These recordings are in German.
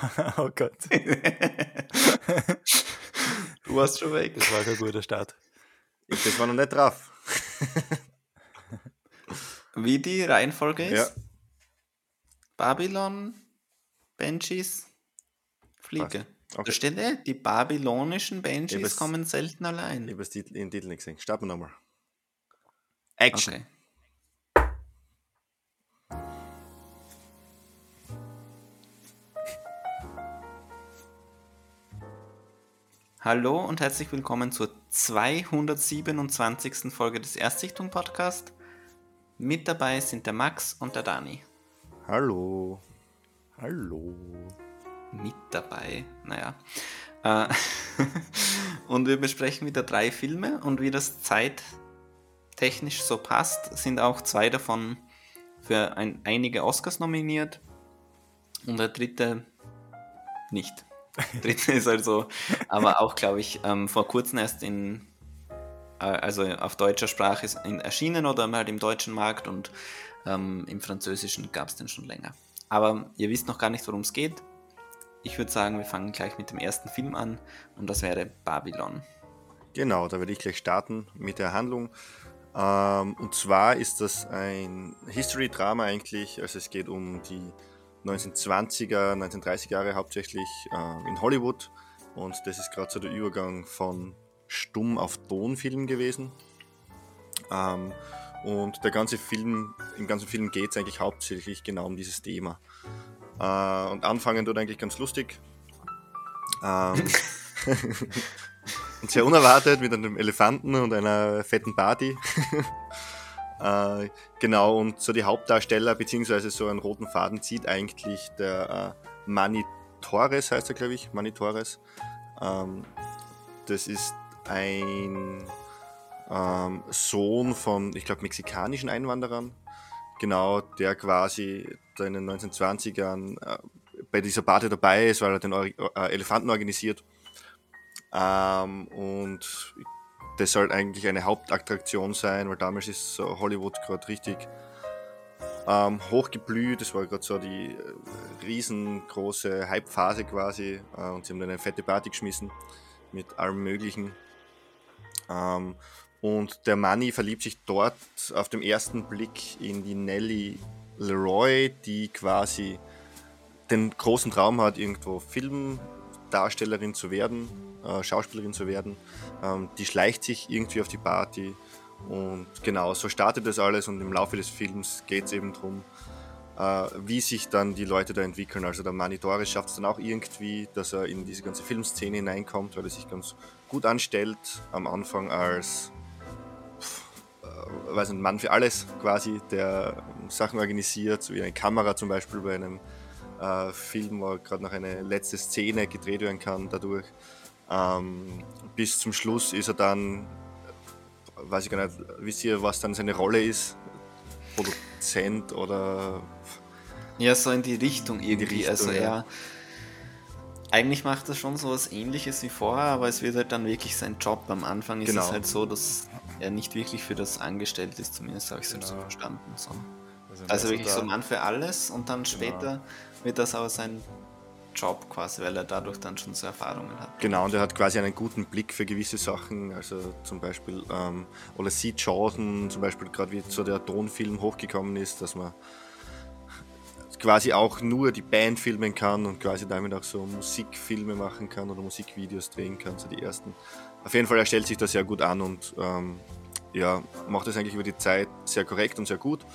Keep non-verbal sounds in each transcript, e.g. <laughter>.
<laughs> oh Gott. <laughs> du warst schon weg. Das war kein guter Start. Ich, das war noch nicht drauf. Wie die Reihenfolge ist? Ja. Babylon, Banshees, Fliege. Okay. Da steht eh, die babylonischen was- kommen selten Ich allein. habe den Titel nicht gesehen. Starten wir nochmal. Action. Okay. Hallo und herzlich willkommen zur 227. Folge des Erstsichtung Podcast. Mit dabei sind der Max und der Dani. Hallo. Hallo. Mit dabei, naja. Äh, <laughs> und wir besprechen wieder drei Filme und wie das zeittechnisch so passt, sind auch zwei davon für ein, einige Oscars nominiert und der dritte nicht. <laughs> Der dritte ist also, aber auch, glaube ich, ähm, vor kurzem erst in, äh, also auf deutscher Sprache ist in, erschienen oder halt im deutschen Markt und ähm, im Französischen gab es den schon länger. Aber ihr wisst noch gar nicht, worum es geht. Ich würde sagen, wir fangen gleich mit dem ersten Film an und das wäre Babylon. Genau, da werde ich gleich starten mit der Handlung. Ähm, und zwar ist das ein History-Drama eigentlich. Also es geht um die 1920er, 1930er Jahre hauptsächlich äh, in Hollywood. Und das ist gerade so der Übergang von Stumm auf Tonfilm gewesen. Ähm, und der ganze Film, im ganzen Film geht es eigentlich hauptsächlich genau um dieses Thema. Äh, und anfangen tut eigentlich ganz lustig. Ähm, <laughs> und sehr unerwartet mit einem Elefanten und einer fetten Party. <laughs> äh, genau, und so die Hauptdarsteller, beziehungsweise so einen roten Faden zieht eigentlich der äh, Manny Torres, heißt er, glaube ich. Manny Torres. Ähm, das ist ein ähm, Sohn von, ich glaube, mexikanischen Einwanderern. Genau, der quasi in den 1920ern äh, bei dieser Party dabei ist, weil er den Ori- äh, Elefanten organisiert. Ähm, und das soll eigentlich eine Hauptattraktion sein, weil damals ist so Hollywood gerade richtig ähm, hochgeblüht. Das war gerade so die äh, riesengroße Hype-Phase quasi. Äh, und sie haben dann eine fette Party geschmissen mit allem Möglichen. Ähm, und der Manny verliebt sich dort auf dem ersten Blick in die Nellie Leroy, die quasi den großen Traum hat, irgendwo Filmdarstellerin zu werden, äh, Schauspielerin zu werden. Ähm, die schleicht sich irgendwie auf die Party und genau, so startet das alles und im Laufe des Films geht es eben darum, äh, wie sich dann die Leute da entwickeln. Also der Manny Torres schafft es dann auch irgendwie, dass er in diese ganze Filmszene hineinkommt, weil er sich ganz gut anstellt am Anfang als äh, weiß nicht, Mann für alles quasi, der Sachen organisiert, so wie eine Kamera zum Beispiel bei einem äh, Film, wo gerade noch eine letzte Szene gedreht werden kann dadurch. Ähm, bis zum Schluss ist er dann, weiß ich gar nicht, wisst ihr, was dann seine Rolle ist? Produzent oder Ja, so in die Richtung die irgendwie. Richtung, also ja. er. Eigentlich macht er schon so was ähnliches wie vorher, aber es wird halt dann wirklich sein Job. Am Anfang ist Genau. es halt so, dass er nicht wirklich für das angestellt ist, zumindest habe ich es halt so Genau. verstanden. So. Also, Also wirklich so Mann für alles und dann später wird das aber sein Job quasi, weil er dadurch dann schon so Erfahrungen hat. Genau, und er hat quasi einen guten Blick für gewisse Sachen. Also zum Beispiel, ähm, oder sieht Chancen, zum Beispiel gerade wie so der Tonfilm hochgekommen ist, dass man quasi auch nur die Band filmen kann und quasi damit auch so Musikfilme machen kann oder Musikvideos drehen kann, so die ersten. Auf jeden Fall, er stellt sich da sehr gut an und ähm, ja, macht das eigentlich über die Zeit sehr korrekt und sehr gut.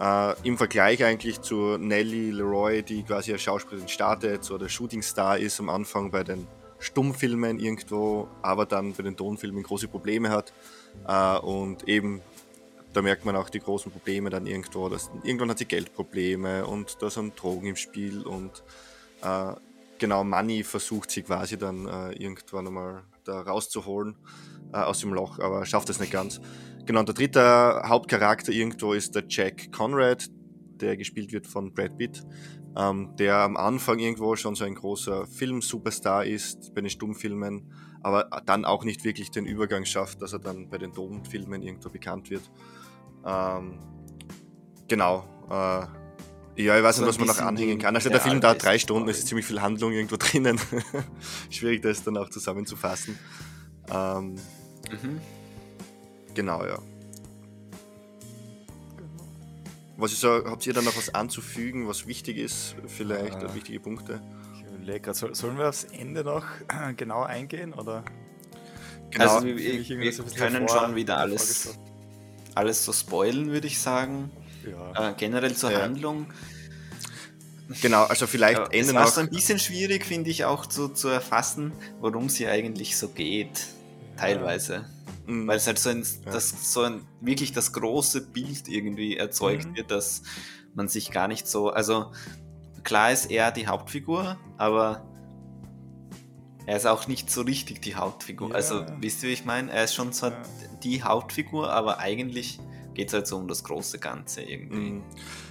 Äh, Im Vergleich eigentlich zu Nellie Leroy, die quasi als Schauspielerin startet, so der Shootingstar ist am Anfang bei den Stummfilmen irgendwo, aber dann bei den Tonfilmen große Probleme hat. Äh, und eben, da merkt man auch die großen Probleme dann irgendwo. Dass, irgendwann hat sie Geldprobleme und da sind Drogen im Spiel und äh, genau, Money versucht sie quasi dann äh, irgendwann einmal da rauszuholen äh, aus dem Loch, aber schafft es nicht ganz. Genau, und der dritte Hauptcharakter irgendwo ist der Jack Conrad, der gespielt wird von Brad Pitt, ähm, der am Anfang irgendwo schon so ein großer Film-Superstar ist bei den Stummfilmen, aber dann auch nicht wirklich den Übergang schafft, dass er dann bei den Tonfilmen irgendwo bekannt wird. Ähm, genau, äh, Ja, ich weiß So nicht, ein was man noch anhängen kann. Also der der Film dauert drei Stunden, es ist ziemlich viel Handlung irgendwo drinnen. <laughs> Schwierig, das dann auch zusammenzufassen. Ähm, Mhm. Genau, ja. Was ist habt ihr da noch was anzufügen, was wichtig ist, vielleicht, Ah. wichtige Punkte? Ich überlege gerade, soll, sollen wir aufs Ende noch <clears throat> genau eingehen? Oder? Genau, also wir, wir, können hervor- schon wieder alles, alles so spoilen, würde ich sagen. Ja. Äh, generell zur Ja. Handlung. genau, also vielleicht Aber Ende es war noch. so ein bisschen schwierig, finde ich, auch zu, zu erfassen, worum sie eigentlich so geht. Teilweise. Mm, Weil es halt so ein, Ja. das, so ein wirklich das große Bild irgendwie erzeugt Mhm. wird, dass man sich gar nicht so. Also klar ist er die Hauptfigur, aber er ist auch nicht so richtig die Hauptfigur. Ja. Also wisst ihr, wie ich meine? Er ist schon zwar Ja. die Hauptfigur, aber eigentlich geht es halt so um das große Ganze irgendwie. Mm.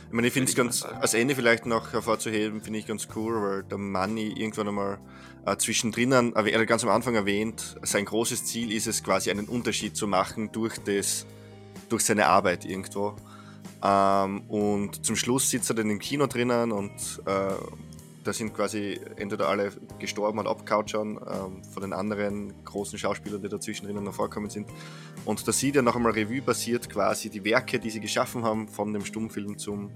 Ich meine, ich finde es ganz, als Ende vielleicht noch hervorzuheben, finde ich ganz cool, weil der Manni irgendwann einmal äh, zwischendrin, erwäh- er hat ganz am Anfang erwähnt, sein großes Ziel ist es quasi einen Unterschied zu machen durch, das, durch seine Arbeit irgendwo. Ähm, und zum Schluss sitzt er dann im Kino drinnen und äh, da sind quasi entweder alle gestorben abgehauen schon ähm, von den anderen großen Schauspielern, die dazwischen drinnen noch vorkommen sind. Und da sieht er noch einmal Revue passiert quasi die Werke, die sie geschaffen haben, von dem Stummfilm zum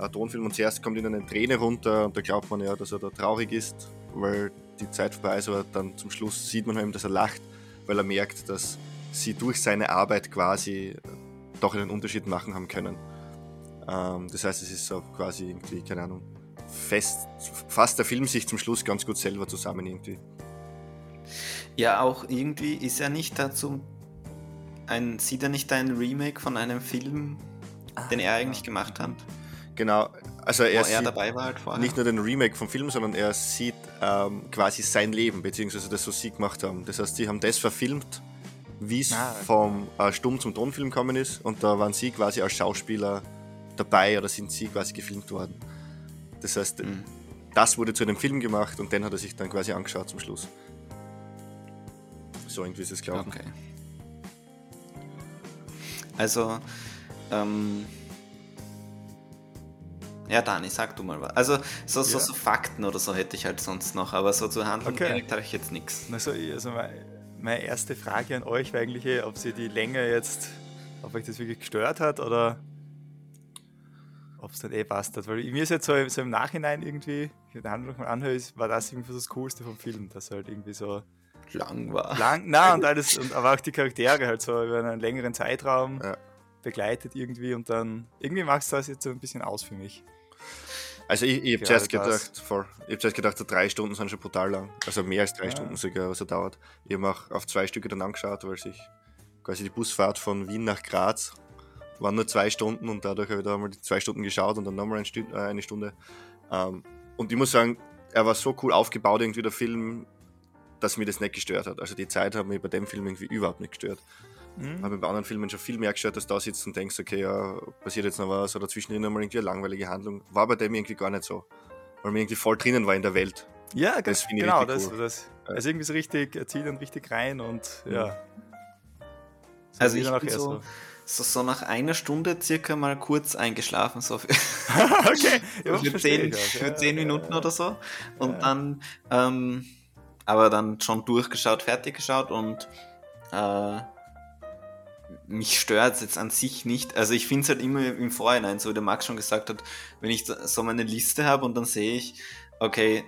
äh, Tonfilm. Und zuerst kommt ihnen eine Träne runter und da glaubt man ja, dass er da traurig ist, weil die Zeit vorbei ist, aber dann zum Schluss sieht man eben, dass er lacht, weil er merkt, dass sie durch seine Arbeit quasi äh, doch einen Unterschied machen haben können. Ähm, das heißt, es ist so quasi irgendwie, keine Ahnung, fest, fasst der Film sich zum Schluss ganz gut selber zusammen irgendwie. Ja, auch irgendwie ist er nicht dazu. Ein, sieht er nicht ein Remake von einem Film, den er eigentlich gemacht hat? Genau, also Wo er, er sieht dabei war halt vorher. nicht nur den Remake vom Film, sondern er sieht ähm, quasi sein Leben, beziehungsweise das, was sie gemacht haben. Das heißt, sie haben das verfilmt, wie es Ah, okay. vom äh, Stumm zum Tonfilm gekommen ist und da waren sie quasi als Schauspieler dabei oder sind sie quasi gefilmt worden. Das heißt, Mhm. das wurde zu einem Film gemacht und den hat er sich dann quasi angeschaut zum Schluss. So irgendwie ist es, glaube ich. Okay. Also, ähm. Ja, Dani, sag du mal was. Also, so, so, Ja. so Fakten oder so hätte ich halt sonst noch, aber so zur Handlung Okay. direkt habe ich jetzt nichts. Also, also meine, erste Frage an euch war eigentlich, ob sie die Länge jetzt, ob euch das wirklich gestört hat oder ob es dann eh passt hat. Weil mir ist jetzt so, so im Nachhinein irgendwie, wenn ich die Handlung mal anhöre, war das irgendwie so das Coolste vom Film, dass halt irgendwie so Lang war. lang, na und alles, und, aber auch die Charaktere halt so über einen längeren Zeitraum Ja. begleitet irgendwie und dann, irgendwie macht es das jetzt so ein bisschen aus für mich. Also ich, ich habe zuerst gedacht, vor, ich hab zuerst gedacht, so drei Stunden sind schon brutal lang. Also mehr als drei Ja. Stunden sogar, was er dauert. Ich habe auch auf zwei Stücke dann angeschaut, weil sich quasi die Busfahrt von Wien nach Graz waren nur zwei Stunden und dadurch habe ich da einmal die zwei Stunden geschaut und dann nochmal äh, eine Stunde. Ähm, und ich muss sagen, er war so cool aufgebaut, irgendwie der Film, dass mir das nicht gestört hat. Also die Zeit hat mich bei dem Film irgendwie überhaupt nicht gestört. Mhm. Habe bei anderen Filmen schon viel mehr gestört, dass du da sitzt und denkst, okay, ja, passiert jetzt noch was oder zwischendrin nochmal irgendwie eine langweilige Handlung. War bei dem irgendwie gar nicht so. Weil man irgendwie voll drinnen war in der Welt. Ja, Das ich genau, das, cool. das. Also irgendwie so richtig, er zieht dann richtig rein und ja. So Also wie ich dann bin so, so, so nach einer Stunde circa mal kurz eingeschlafen, so für, <laughs> okay, <laughs> ja, für, zehn, für Ja, zehn ja, Minuten oder so. Und dann, ähm, aber dann schon durchgeschaut, fertig geschaut und äh, mich stört es jetzt an sich nicht. Also ich finde es halt immer im Vorhinein, so wie der Max schon gesagt hat, wenn ich so meine Liste habe und dann sehe ich, okay,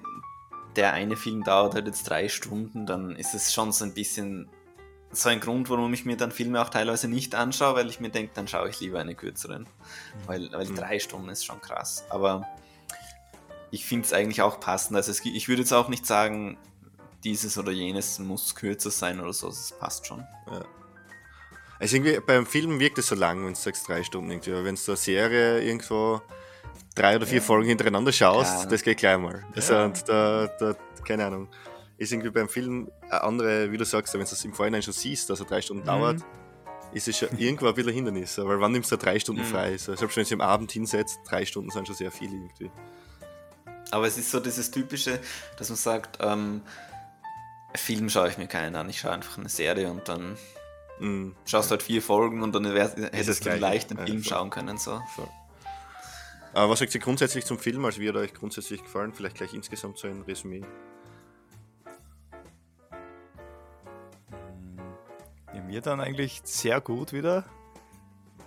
der eine Film dauert halt jetzt drei Stunden, dann ist es schon so ein bisschen so ein Grund, warum ich mir dann Filme auch teilweise nicht anschaue, weil ich mir denke, dann schaue ich lieber eine kürzeren. Weil, weil Mhm. drei Stunden ist schon krass. Aber ich finde es eigentlich auch passend. Also es, ich würde jetzt auch nicht sagen, dieses oder jenes muss kürzer sein oder so. Es passt schon. Also irgendwie beim Film wirkt es so lang, wenn du sagst drei Stunden irgendwie. Aber wenn du eine Serie irgendwo drei oder vier Folgen hintereinander schaust, Ja. das geht gleich mal. Also Ja. und da, da, keine Ahnung. Ist irgendwie beim Film eine andere, wie du sagst, wenn du es im Vorhinein schon siehst, dass er drei Stunden Mhm. dauert, ist es schon irgendwo ein bisschen ein Hindernis. Weil wann nimmst du da drei Stunden Mhm. frei? So, selbst wenn du dich am Abend hinsetzt, drei Stunden sind schon sehr viel irgendwie. Aber es ist so dieses Typische, dass man sagt, ähm, Film schaue ich mir keinen an. Ich schaue einfach eine Serie und dann Mhm. schaust du halt vier Folgen und dann wär, hättest du leicht einen Ja, Film voll. schauen können. So. Voll. Aber was sagt ihr grundsätzlich zum Film? Also wie hat euch grundsätzlich gefallen? Vielleicht gleich insgesamt so ein Resümee. Mir dann eigentlich sehr gut wieder.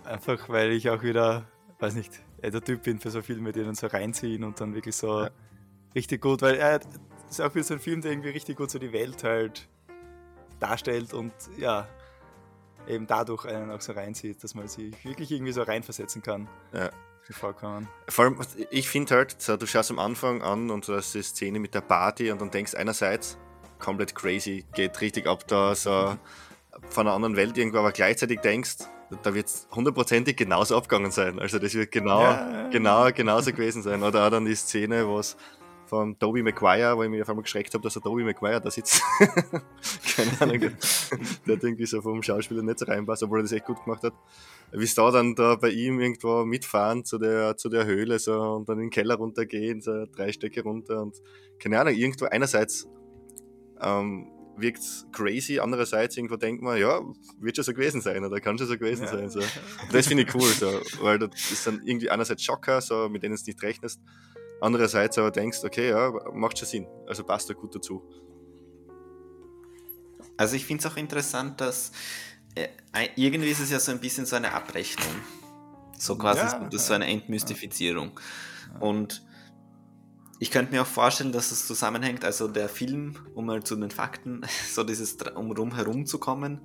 Einfach weil ich auch wieder, weiß nicht, der Typ bin für so Filme, die dann so reinziehen und dann wirklich so Ja. richtig gut, weil er ist auch wieder so ein Film, der irgendwie richtig gut so die Welt halt darstellt und ja, eben dadurch einen auch so reinzieht, dass man sich wirklich irgendwie so reinversetzen kann. Ja. Die Vollkommen. Vor allem, ich finde halt, so, du schaust am Anfang an und du hast die Szene mit der Party und dann denkst einerseits, komplett crazy, geht richtig ab da, so <laughs> von einer anderen Welt irgendwo, aber gleichzeitig denkst, da wird es hundertprozentig genauso abgegangen sein. Also das wird genau, Ja. genau genauso gewesen sein. Oder auch dann die Szene, wo es von Toby Maguire, wo ich mich auf einmal geschreckt habe, dass der Toby Maguire da sitzt. <laughs> Keine Ahnung, der, der hat irgendwie so vom Schauspieler nicht so reinpasst, obwohl er das echt gut gemacht hat. Wie es da dann da bei ihm irgendwo mitfahren zu der, zu der Höhle so und dann in den Keller runtergehen, so drei Stöcke runter und keine Ahnung, irgendwo einerseits ähm, wirkt crazy, andererseits irgendwo denkt man, ja, wird schon so gewesen sein oder kann schon so gewesen Ja. sein. So. <laughs> Das finde ich cool, so, weil das ist dann irgendwie einerseits Schocker, so, mit denen du nicht rechnest, andererseits aber denkst, okay, ja, macht schon Sinn, also passt da gut dazu. Also ich finde es auch interessant, dass äh, irgendwie ist es ja so ein bisschen so eine Abrechnung. So quasi Ja, so- eine Entmystifizierung. Und ich könnte mir auch vorstellen, dass es zusammenhängt, also der Film, um mal zu den Fakten, <laughs> so dieses, Dr- um rum herum zu kommen,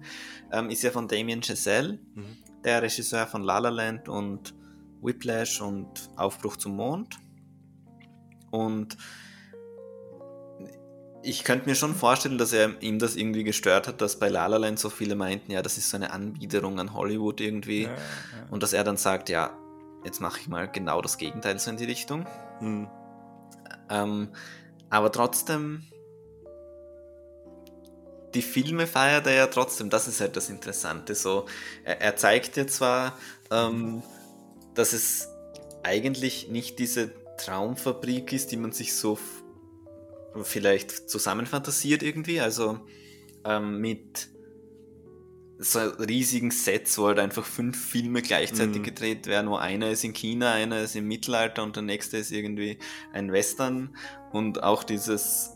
ähm, ist ja von Damien Chazelle, Mhm. der Regisseur von La La Land und Whiplash und Aufbruch zum Mond. Und ich könnte mir schon vorstellen, dass er ihm das irgendwie gestört hat, dass bei La La Land so viele meinten, ja, das ist so eine Anbiederung an Hollywood irgendwie. Ja, ja. Und dass er dann sagt, ja, jetzt mache ich mal genau das Gegenteil so in die Richtung. Mhm. Ähm, aber trotzdem, die Filme feiert er ja trotzdem, das ist halt das Interessante. So, er, er zeigt dir zwar, ähm, dass es eigentlich nicht diese Traumfabrik ist, die man sich so vielleicht zusammenfantasiert irgendwie, also ähm, mit so riesigen Sets, wo halt einfach fünf Filme gleichzeitig Mhm. gedreht werden, wo einer ist in China, einer ist im Mittelalter und der nächste ist irgendwie ein Western und auch dieses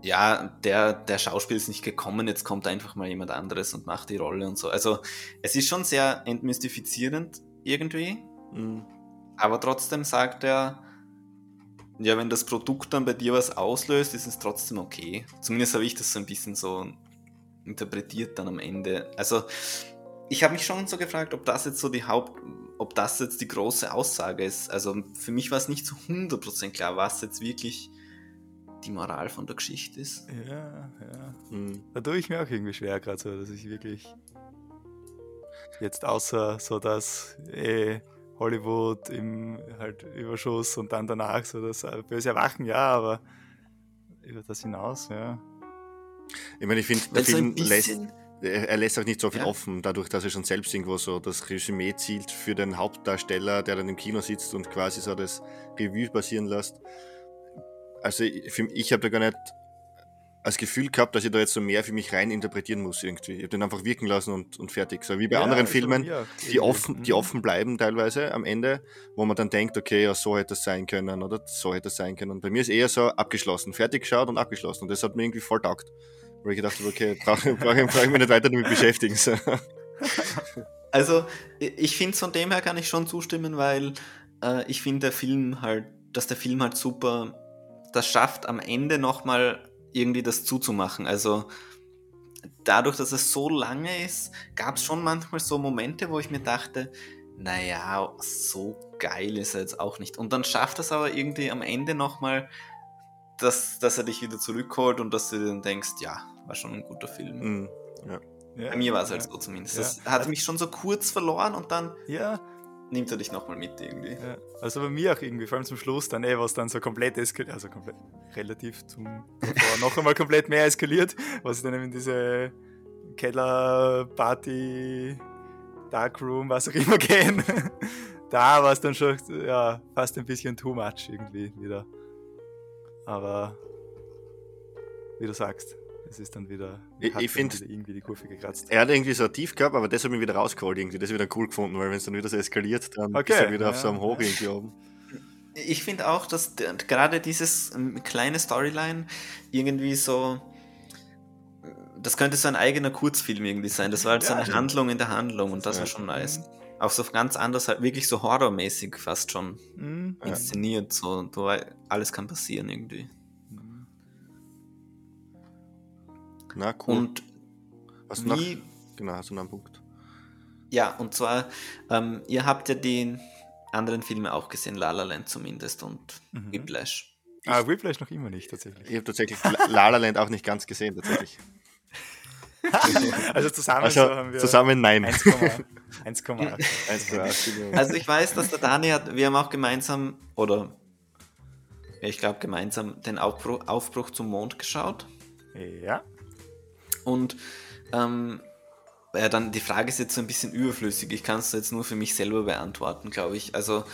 ja, der, der Schauspieler ist nicht gekommen, jetzt kommt einfach mal jemand anderes und macht die Rolle und so. Also es ist schon sehr entmystifizierend irgendwie, Mhm. aber trotzdem sagt er, ja, wenn das Produkt dann bei dir was auslöst, ist es trotzdem okay. Zumindest habe ich das so ein bisschen so interpretiert dann am Ende. Also ich habe mich schon so gefragt, ob das jetzt so die Haupt, ob das jetzt die große Aussage ist. Also für mich war es nicht zu 100% klar, was jetzt wirklich die Moral von der Geschichte ist. Ja, ja. Mhm. Da tue ich mir auch irgendwie schwer gerade so, dass ich wirklich jetzt außer so das eh, Hollywood im halt Überschuss und dann danach so das äh, böse Erwachen, ja, aber über das hinaus, ja. Ich meine, ich finde, der so Film bisschen, lässt, er er lässt auch nicht so viel Ja. offen, dadurch, dass er schon selbst irgendwo so das Resümee zielt für den Hauptdarsteller, der dann im Kino sitzt und quasi so das Revue passieren lässt. Also ich, ich habe da gar nicht das Gefühl gehabt, dass ich da jetzt so mehr für mich rein interpretieren muss irgendwie. Ich habe den einfach wirken lassen und, und fertig. So wie bei ja, anderen Filmen, auch die offen, die mhm. offen bleiben teilweise am Ende, wo man dann denkt, okay, ja, so hätte es sein können oder so hätte es sein können. Und bei mir ist eher so abgeschlossen, fertig geschaut und abgeschlossen. Und das hat mir irgendwie voll taugt. Weil ich gedacht habe, okay, brauche brauch, ich- brauch ich mich nicht weiter damit beschäftigen. So. <laughs> Also, ich finde von dem her kann ich schon zustimmen, weil äh, ich finde der Film halt, dass der Film halt super das schafft, am Ende nochmal irgendwie das zuzumachen. Also dadurch, dass es so lange ist, gab es schon manchmal so Momente, wo ich mir dachte, naja, so geil ist er jetzt auch nicht. Und dann schafft es aber irgendwie am Ende nochmal, dass, dass er dich wieder zurückholt und dass du dir dann denkst, ja, war schon ein guter Film. Mhm. Ja, Bei mir war es ja. halt so zumindest. Ja. Das hat mich schon so kurz verloren und dann Ja, nimmt er dich nochmal mit irgendwie. ja. Also bei mir auch irgendwie, vor allem zum Schluss dann eh, was dann so komplett eskaliert, also komplett relativ zum davor noch einmal komplett mehr eskaliert, was dann eben in diese Keller-Party, Darkroom, was auch immer <laughs> gehen. da war es dann schon ja, fast ein bisschen too much irgendwie wieder. Aber wie du sagst, es ist dann wieder, Ich- hat ich find- wieder irgendwie die Kurve gekratzt. Er hat irgendwie so tief gehabt, aber das hat mich wieder rausgeholt irgendwie. Das ist wieder cool gefunden, weil wenn es dann wieder so eskaliert, dann Okay, ist er wieder auf ja, so einem Hoch ja. irgendwie oben. Ich finde auch, dass gerade dieses ähm, kleine Storyline irgendwie so. Das könnte so ein eigener Kurzfilm irgendwie sein. Das war halt so Ja, eine stimmt. Handlung in der Handlung und das Ja. war schon nice. Auch so ganz anders, halt wirklich so horrormäßig fast schon Mhm. Inszeniert. So, du, alles kann passieren irgendwie. Na, cool. Und hast du noch, wie. genau, hast du noch einen Punkt? Ja, und zwar, ähm, ihr habt ja die anderen Filme auch gesehen, La La Land zumindest und Mhm. Whiplash. Ah, Whiplash noch immer nicht, tatsächlich. Ich habe tatsächlich <laughs> La La Land auch nicht ganz gesehen, tatsächlich. <laughs> Also zusammen Also so haben wir zusammen nein. 1,8. 1,8. 1,8 Millionen. Also ich weiß, dass der Dani hat, wir haben auch gemeinsam, oder ich glaube gemeinsam, den Aufbruch, Aufbruch zum Mond geschaut. Ja. Und ähm, ja, dann die Frage ist jetzt so ein bisschen überflüssig. Ich kann es jetzt nur für mich selber beantworten, glaube ich. Also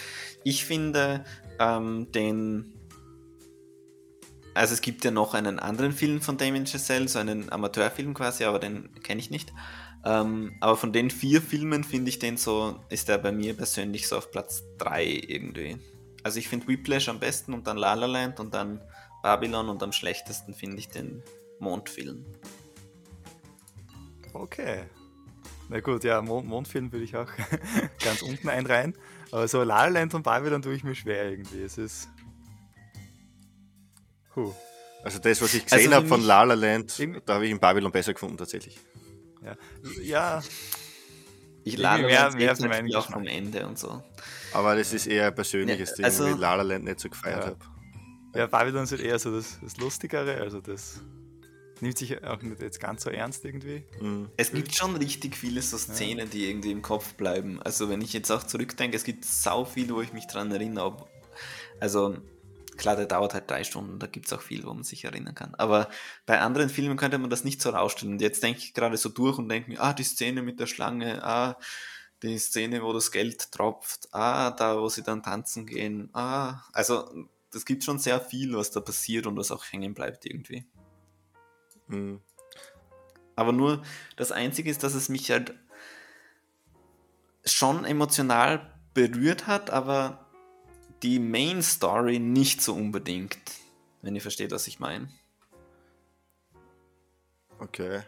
ich finde ähm, den. Also es gibt ja noch einen anderen Film von Damien Chazelle, so einen Amateurfilm quasi, aber den kenne ich nicht. Ähm, aber von den vier Filmen finde ich den so, ist der bei mir persönlich so auf Platz 3 irgendwie. Also ich finde Whiplash am besten und dann La La Land und dann Babylon und am schlechtesten finde ich den Mondfilm. Okay. Na gut, ja, Mond Mondfilm würde ich auch <laughs> ganz unten einreihen. Aber so La La Land und Babylon tue ich mir schwer irgendwie. Es ist. Huh. Also das, was ich Also gesehen für habe von La La Land, da habe ich in Babylon besser gefunden tatsächlich. Ja. ja, Ich lade mehr- mehr, für meinen auch Geschmack. vom Ende und so. Aber das ist eher ein persönliches Ja, Ding, also- wo ich La La Land nicht so gefeiert Ja. habe. ja, Babylon ist halt eher so das, das Lustigere, also das nimmt sich auch nicht jetzt ganz so ernst irgendwie. Mhm. Es gibt schon richtig viele so Szenen, die irgendwie im Kopf bleiben. Also wenn ich jetzt auch zurückdenke, es gibt sau viel, wo ich mich dran erinnere. ob- Klar, der dauert halt drei Stunden, da gibt es auch viel, wo man sich erinnern kann. Aber bei anderen Filmen könnte man das nicht so rausstellen. Und jetzt denke ich gerade so durch und denke mir, ah, die Szene mit der Schlange, ah, die Szene, wo das Geld tropft, ah, da, wo sie dann tanzen gehen, ah. Also es gibt schon sehr viel, was da passiert und was auch hängen bleibt irgendwie. Mhm. Aber nur das Einzige ist, dass es mich halt schon emotional berührt hat, aber die Main Story nicht so unbedingt. Wenn ihr versteht, was ich meine. Okay.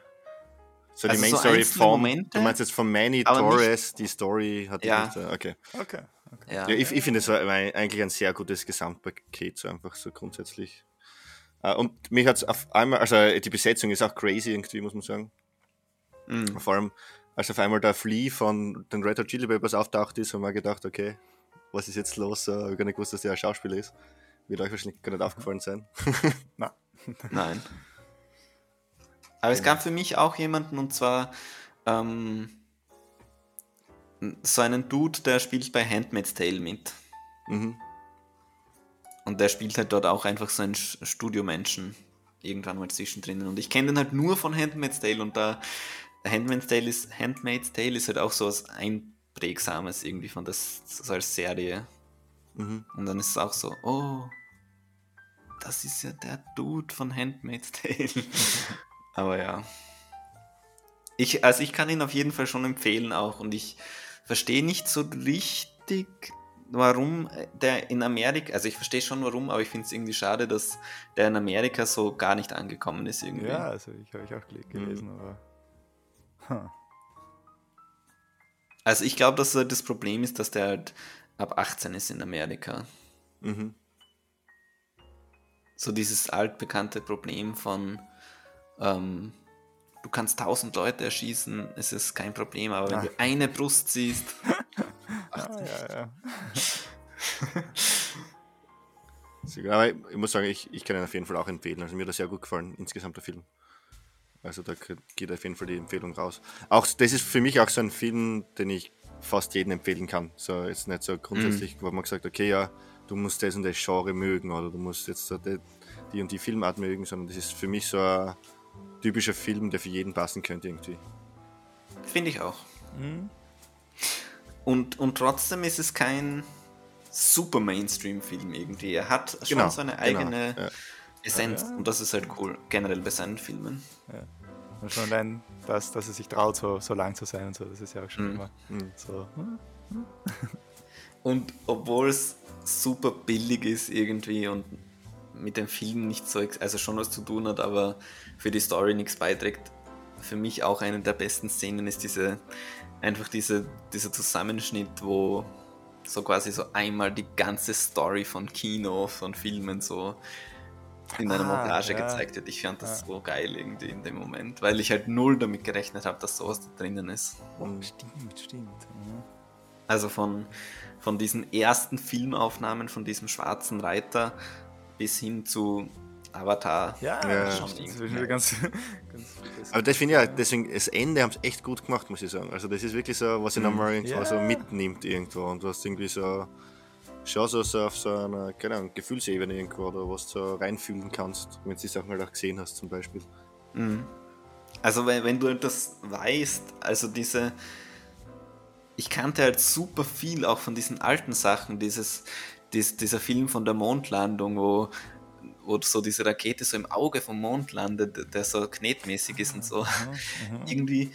So die Also Main so Story von, Momente, du meinst jetzt von Manny aber nicht- Torres, die Story hat die Ja. nicht, so- okay. Okay. okay. Ja. Ja, ich, ich finde es war eigentlich ein sehr gutes Gesamtpaket, so einfach so grundsätzlich. Äh, Und mich hat es auf einmal, also die Besetzung ist auch crazy irgendwie, muss man sagen. Mhm. Vor allem, als auf einmal der Flea von den Red Hot Chili Peppers auftaucht ist, haben wir gedacht, okay, was ist jetzt los? Äh, Ich habe gar nicht gewusst, dass der ein Schauspieler ist. Wird euch wahrscheinlich gar nicht aufgefallen sein. <laughs> Na. <laughs> Nein. Aber es gab für mich auch jemanden und zwar ähm, so einen Dude, der spielt bei Handmaid's Tale mit. Mhm. Und der spielt halt dort auch einfach so einen Sch- Studiomenschen irgendwann mal zwischendrin. Und ich kenne den halt nur von Handmaid's Tale und da Handmaid's Tale ist, Handmaid's Tale ist halt auch so was Einprägsames irgendwie von das so als Serie. Mhm. Und dann ist es auch so, oh, das ist ja der Dude von Handmaid's Tale. <laughs> Aber ja. Ich, also ich kann ihn auf jeden Fall schon empfehlen auch und ich verstehe nicht so richtig, warum der in Amerika, also ich verstehe schon warum, aber ich finde es irgendwie schade, dass der in Amerika so gar nicht angekommen ist irgendwie. Ja, also ich habe ich auch gele- gelesen, aber. Huh. Also ich glaube, dass das Problem ist, dass der halt ab 18 ist in Amerika. Mhm. So dieses altbekannte Problem von ähm, du kannst tausend Leute erschießen, es ist kein Problem, aber wenn Ah. du eine Brust siehst, <laughs> Ah, ja, ja. <laughs> Sicher, Aber ich, ich muss sagen, ich, ich kann ihn auf jeden Fall auch empfehlen. Also mir hat er sehr gut gefallen, insgesamt der Film. Also da ge- geht auf jeden Fall die Empfehlung raus. Auch das ist für mich auch so ein Film, den ich fast jedem empfehlen kann. So jetzt nicht so grundsätzlich, wo man gesagt, okay, ja, du musst das und das Genre mögen oder du musst jetzt so die, die und die Filmart mögen, sondern das ist für mich so ein typischer Film, der für jeden passen könnte irgendwie. finde ich auch. Mhm. Und, und trotzdem ist es kein super Mainstream-Film irgendwie. Er hat schon Genau, so eine genau, eigene ja. Essenz. Ja. Und das ist halt cool, generell bei seinen Filmen. Und schon allein, dass, dass er sich traut, so, so lang zu sein und so, das ist ja auch schon Mhm. immer Mhm. so. <laughs> Und obwohl es super billig ist irgendwie und mit dem Film nicht so, also schon was zu tun hat, aber für die Story nichts beiträgt, für mich auch eine der besten Szenen ist diese, einfach diese, dieser Zusammenschnitt, wo so quasi so einmal die ganze Story von Kino, von Filmen so in einer Ah, Montage ja. gezeigt wird. Ich fand das Ja. so geil irgendwie in dem Moment, weil ich halt null damit gerechnet habe, dass sowas da drinnen ist. Oh, stimmt, stimmt. Mhm. Also von, von diesen ersten Filmaufnahmen von diesem schwarzen Reiter bis hin zu Avatar. Ja, Ja, das schon wieder ganz, <laughs> ganz Aber das finde ich ja, deswegen, das Ende haben sie echt gut gemacht, muss ich sagen. Also das ist wirklich so, was ihn nochmal irgendwo Ja. so mitnimmt irgendwo und was irgendwie so schon so, so auf so einer, keine Ahnung, Gefühlsebene irgendwo oder was du so reinfühlen kannst, wenn du die Sachen halt auch gesehen hast zum Beispiel. Mhm. Also wenn, wenn du das weißt, also diese, ich kannte halt super viel auch von diesen alten Sachen, dieses, dies, dieser Film von der Mondlandung, wo, wo so diese Rakete so im Auge vom Mond landet, der so knetmäßig ist und so. <laughs> irgendwie,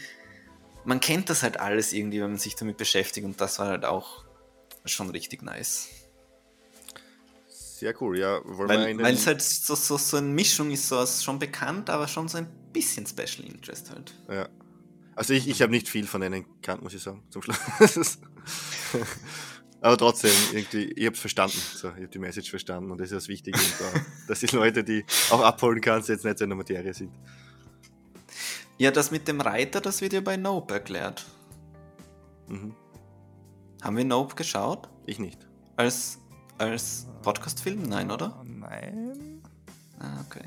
man kennt das halt alles irgendwie, wenn man sich damit beschäftigt und das war halt auch schon richtig nice. Sehr cool, ja. Wollen Weil in den- weil es halt so, so, so eine Mischung ist, so aus schon bekannt, aber schon so ein bisschen Special Interest halt. Ja. Also ich, ich habe nicht viel von denen gekannt, muss ich sagen, zum Schluss. <laughs> Aber trotzdem, irgendwie, ich habe es verstanden. So, ich habe die Message verstanden und das ist das Wichtige. Und, äh, <laughs> dass die Leute, die auch abholen kannst, jetzt nicht so in der Materie sind. Ja, das mit dem Reiter, das wird ja bei Nope erklärt. Mhm. Haben wir Nope geschaut? Ich nicht. Als, als Podcast-Film? Nein, oder? Nein. Ah, okay.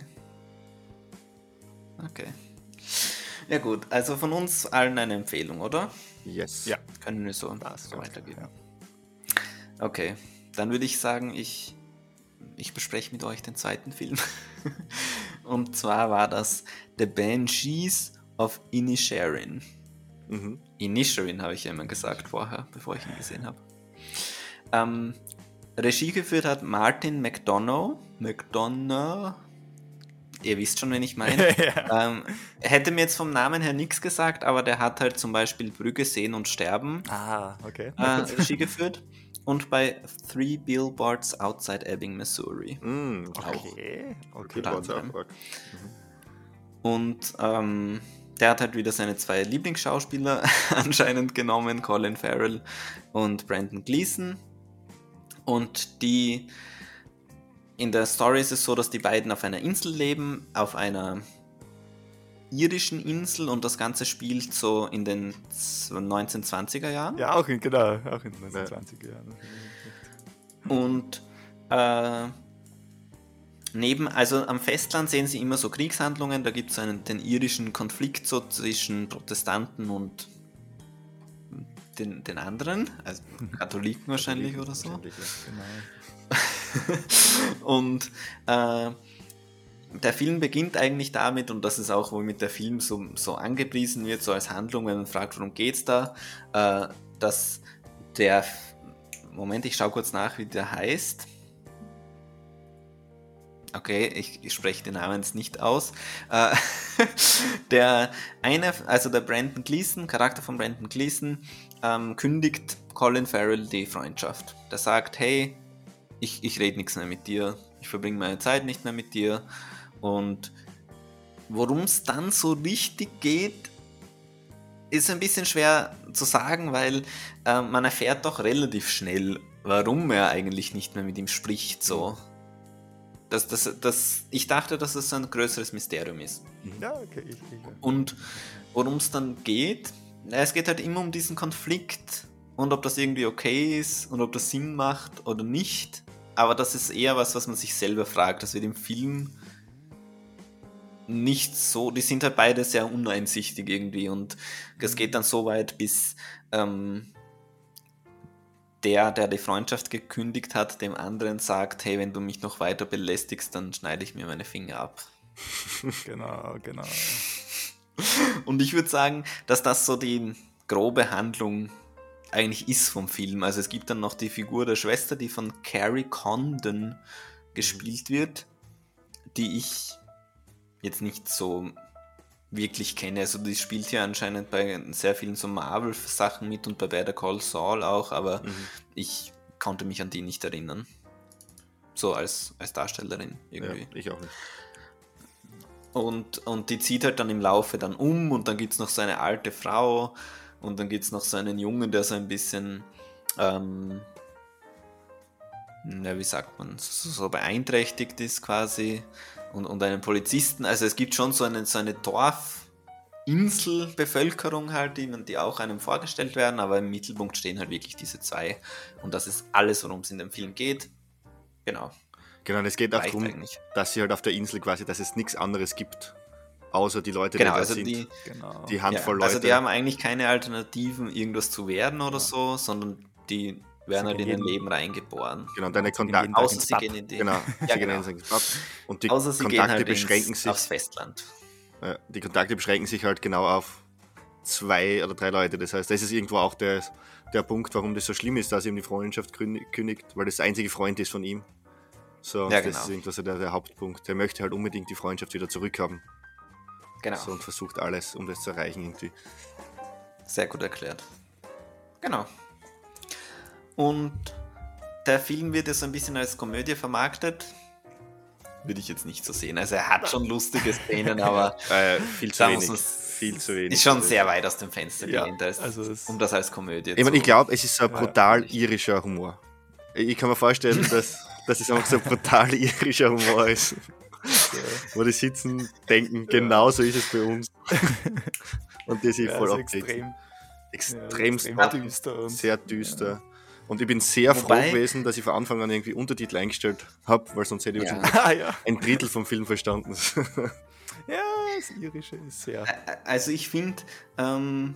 Okay. Ja gut, also von uns allen eine Empfehlung, oder? Yes. Ja. Können wir so, Passt, so weitergeben. Ja. Okay, dann würde ich sagen, ich, ich bespreche mit euch den zweiten Film. <laughs> Und zwar war das The Banshees of Inisherin. Mhm. Inisherin habe ich ja immer gesagt vorher, bevor ich ihn gesehen habe. Ähm, Regie geführt hat Martin McDonough. McDonough. Ihr wisst schon, wen ich meine. <laughs> ähm, hätte mir jetzt vom Namen her nichts gesagt, aber der hat halt zum Beispiel Brügge sehen und sterben Ah, okay. äh, Regie geführt. Und bei Three Billboards Outside Ebbing, Missouri. Mhm. Okay, okay. Okay, arg. Und ähm, der hat halt wieder seine zwei Lieblingsschauspieler <laughs> anscheinend genommen, Colin Farrell und Brandon Gleason. Und die in der Story ist es so, dass die beiden auf einer Insel leben, auf einer irischen Insel und das Ganze spielt so in den 1920er Jahren. Ja, auch in, genau, auch in den 1920er Jahren. Und äh, neben, also am Festland sehen sie immer so Kriegshandlungen, da gibt es den irischen Konflikt so zwischen Protestanten und den, den anderen, also <laughs> Katholiken wahrscheinlich oder so. Wahrscheinlich, ja. Genau. <laughs> Und äh, der Film beginnt eigentlich damit, und das ist auch, womit der Film so, so angepriesen wird, so als Handlung, wenn man fragt, worum geht's da, äh, dass der, Moment, ich schaue kurz nach, wie der heißt. Okay, ich, ich spreche den Namen jetzt nicht aus. Äh, <laughs> der eine, also der Brandon Gleason, Charakter von Brandon Gleason, ähm, kündigt Colin Farrell die Freundschaft. Der sagt, hey, ich, ich rede nichts mehr mit dir, ich verbringe meine Zeit nicht mehr mit dir. Und worum es dann so richtig geht, ist ein bisschen schwer zu sagen, weil äh, man erfährt doch relativ schnell, warum er eigentlich nicht mehr mit ihm spricht. So. Das, das, das, ich dachte, dass es ein größeres Mysterium ist. Ja, okay. Ich, ich, Und worum es dann geht, es geht halt immer um diesen Konflikt und ob das irgendwie okay ist und ob das Sinn macht oder nicht. Aber das ist eher was, was man sich selber fragt. Das wird im Film nicht so, die sind halt beide sehr uneinsichtig irgendwie und es geht dann so weit, bis ähm, der, der die Freundschaft gekündigt hat, dem anderen sagt, hey, wenn du mich noch weiter belästigst, dann schneide ich mir meine Finger ab. <laughs> genau, genau. Und ich würde sagen, dass das so die grobe Handlung eigentlich ist vom Film. Also es gibt dann noch die Figur der Schwester, die von Carrie Condon gespielt wird. die ich jetzt nicht so wirklich kenne. Also die spielt ja anscheinend bei sehr vielen so Marvel-Sachen mit und bei Better Call Saul auch, aber mhm. ich konnte mich an die nicht erinnern. So als, als Darstellerin irgendwie. Ja, ich auch nicht. Und, und die zieht halt dann im Laufe dann um und dann gibt es noch so eine alte Frau und dann gibt es noch so einen Jungen, der so ein bisschen, ähm, na, wie sagt man, so, so beeinträchtigt ist quasi und, und einen Polizisten. Also es gibt schon so eine, so eine Dorfinselbevölkerung halt, die auch einem vorgestellt werden, aber im Mittelpunkt stehen halt wirklich diese zwei. Und das ist alles, worum es in dem Film geht. Genau. Genau, und es geht auch darum, eigentlich. dass sie halt auf der Insel quasi, dass es nichts anderes gibt, außer die Leute, genau, die da also sind. Die, genau. die Handvoll ja, Leute. Also die haben eigentlich keine Alternativen, irgendwas zu werden oder ja. so, sondern die werden halt in ein Leben reingeboren. Genau, deine Kontakte. Außer sie gehen in die. Genau, <laughs> ja, genau. Und die Außer sie Kontakte halt beschränken ins, sich. Aufs Festland. Die Kontakte beschränken sich halt genau auf zwei oder drei Leute. Das heißt, das ist irgendwo auch der, der Punkt, warum das so schlimm ist, dass ihm die Freundschaft kündigt, weil das der einzige Freund ist von ihm. So, ja, genau. das ist irgendwo so der, der Hauptpunkt. Der möchte halt unbedingt die Freundschaft wieder zurückhaben. Genau. So, und versucht alles, um das zu erreichen irgendwie. Sehr gut erklärt. Genau. Und der Film wird ja so ein bisschen als Komödie vermarktet. Würde ich jetzt nicht so sehen. Also er hat schon lustige <laughs> Szenen, aber <laughs> äh, viel zu wenig. Viel zu wenig. Ist schon sehr weit aus dem Fenster ja, gelehnt, als, also um das als Komödie ich zu Ich glaube, es ist so ein brutal irischer Humor. Ich kann mir vorstellen, <laughs> dass, dass es einfach so ein brutal irischer Humor ist. <laughs> Ja. Wo die sitzen, denken, genau so ist es bei uns. <laughs> Und das ist ja, voll also extrem, extrem, extrem düster. Und, sehr düster. Und ich bin sehr Wobei, froh gewesen, dass ich von Anfang an irgendwie Untertitel eingestellt habe, weil sonst hätte ich ja. <laughs> ja. ein Drittel vom Film verstanden. ja, das Irische ist sehr. Also ich finde, ähm,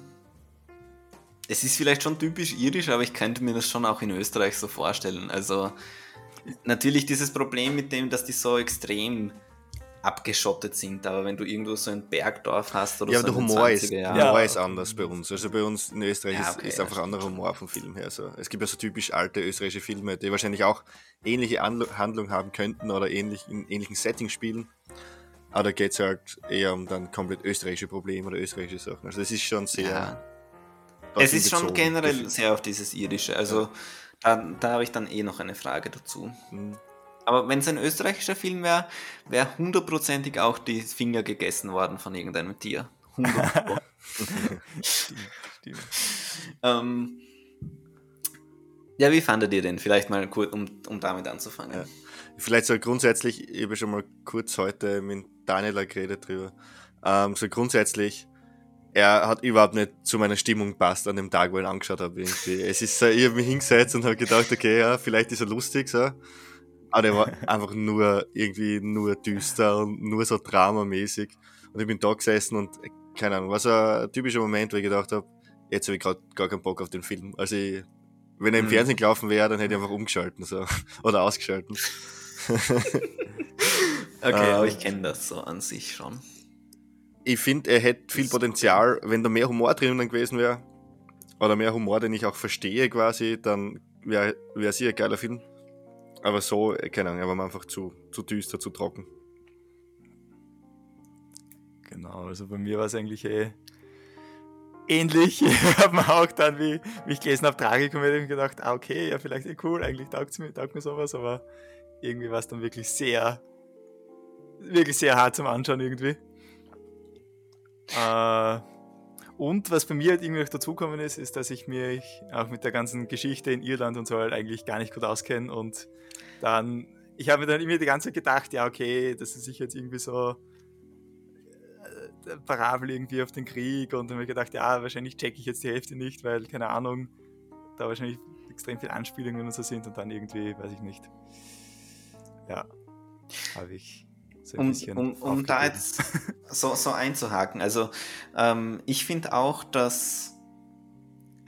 es ist vielleicht schon typisch irisch, aber ich könnte mir das schon auch in Österreich so vorstellen. Also natürlich dieses Problem mit dem, dass die so extrem abgeschottet sind, aber wenn du irgendwo so ein Bergdorf hast oder ja, so. Ja, der Humor, ist, Jahren, Humor ist anders bei uns. Also bei uns in Österreich ja, okay, ist, ist einfach anderer Humor vom Film her. Also es gibt ja so typisch alte österreichische Filme, die wahrscheinlich auch ähnliche Handlung haben könnten oder ähnlich, in ähnlichen Settings spielen. Aber da geht es halt eher um dann komplett österreichische Probleme oder österreichische Sachen. Also das ist schon sehr. Ja. Es ist schon generell sehr auf dieses Irische. Also ja. Da, da habe ich dann eh noch eine Frage dazu. Mhm. Aber wenn es ein österreichischer Film wäre, wäre hundertprozentig auch die Finger gegessen worden von irgendeinem Tier. Stimmt, stimmt. <laughs> <laughs> Ähm, ja, wie fandet ihr den? Vielleicht mal kurz, um, um damit anzufangen. Ja. Vielleicht so grundsätzlich, ich habe schon mal kurz heute mit Daniela geredet drüber. Ähm, so grundsätzlich, er hat überhaupt nicht zu meiner Stimmung passt an dem Tag, wo ich ihn angeschaut habe. Irgendwie. Es ist so, ich habe mich hingesetzt und habe gedacht, okay, ja, vielleicht ist er lustig, so. Aber der war <laughs> einfach nur irgendwie nur düster und nur so dramamäßig. Und ich bin da gesessen und keine Ahnung, war so ein typischer Moment, wo ich gedacht habe, jetzt habe ich gerade gar keinen Bock auf den Film. Also ich, wenn er im mhm. Fernsehen gelaufen wäre, dann hätte ich einfach umgeschalten so. <laughs> oder ausgeschalten. <laughs> okay, aber ähm, ich kenne das so an sich schon. Ich finde, er hätte viel Potenzial, wenn da mehr Humor drinnen gewesen wäre. Oder mehr Humor, den ich auch verstehe quasi, dann wäre wär sicher ein geiler Film. Aber so, äh, keine Ahnung, er war einfach zu, zu düster, zu trocken. Genau, also bei mir war es eigentlich eh ähnlich. <laughs> Ich habe mir auch dann, wie, wie ich gelesen habe, Tragikomödie gedacht, ah, okay, ja, vielleicht eh cool, eigentlich taugt mir, taugt mir sowas, aber irgendwie war es dann wirklich sehr, wirklich sehr hart zum Anschauen irgendwie. Äh, und was bei mir halt irgendwie noch dazugekommen ist, ist, dass ich mich auch mit der ganzen Geschichte in Irland und so halt eigentlich gar nicht gut auskenne. Und dann, ich habe mir dann immer die ganze Zeit gedacht, ja, okay, das ist sicher jetzt irgendwie so äh, Parabel irgendwie auf den Krieg. Und dann habe ich gedacht, ja, wahrscheinlich checke ich jetzt die Hälfte nicht, weil, keine Ahnung, da wahrscheinlich extrem viele Anspielungen und so sind und dann irgendwie, weiß ich nicht. Ja, habe ich so um, um, um da jetzt so, so einzuhaken, also ähm, ich finde auch, dass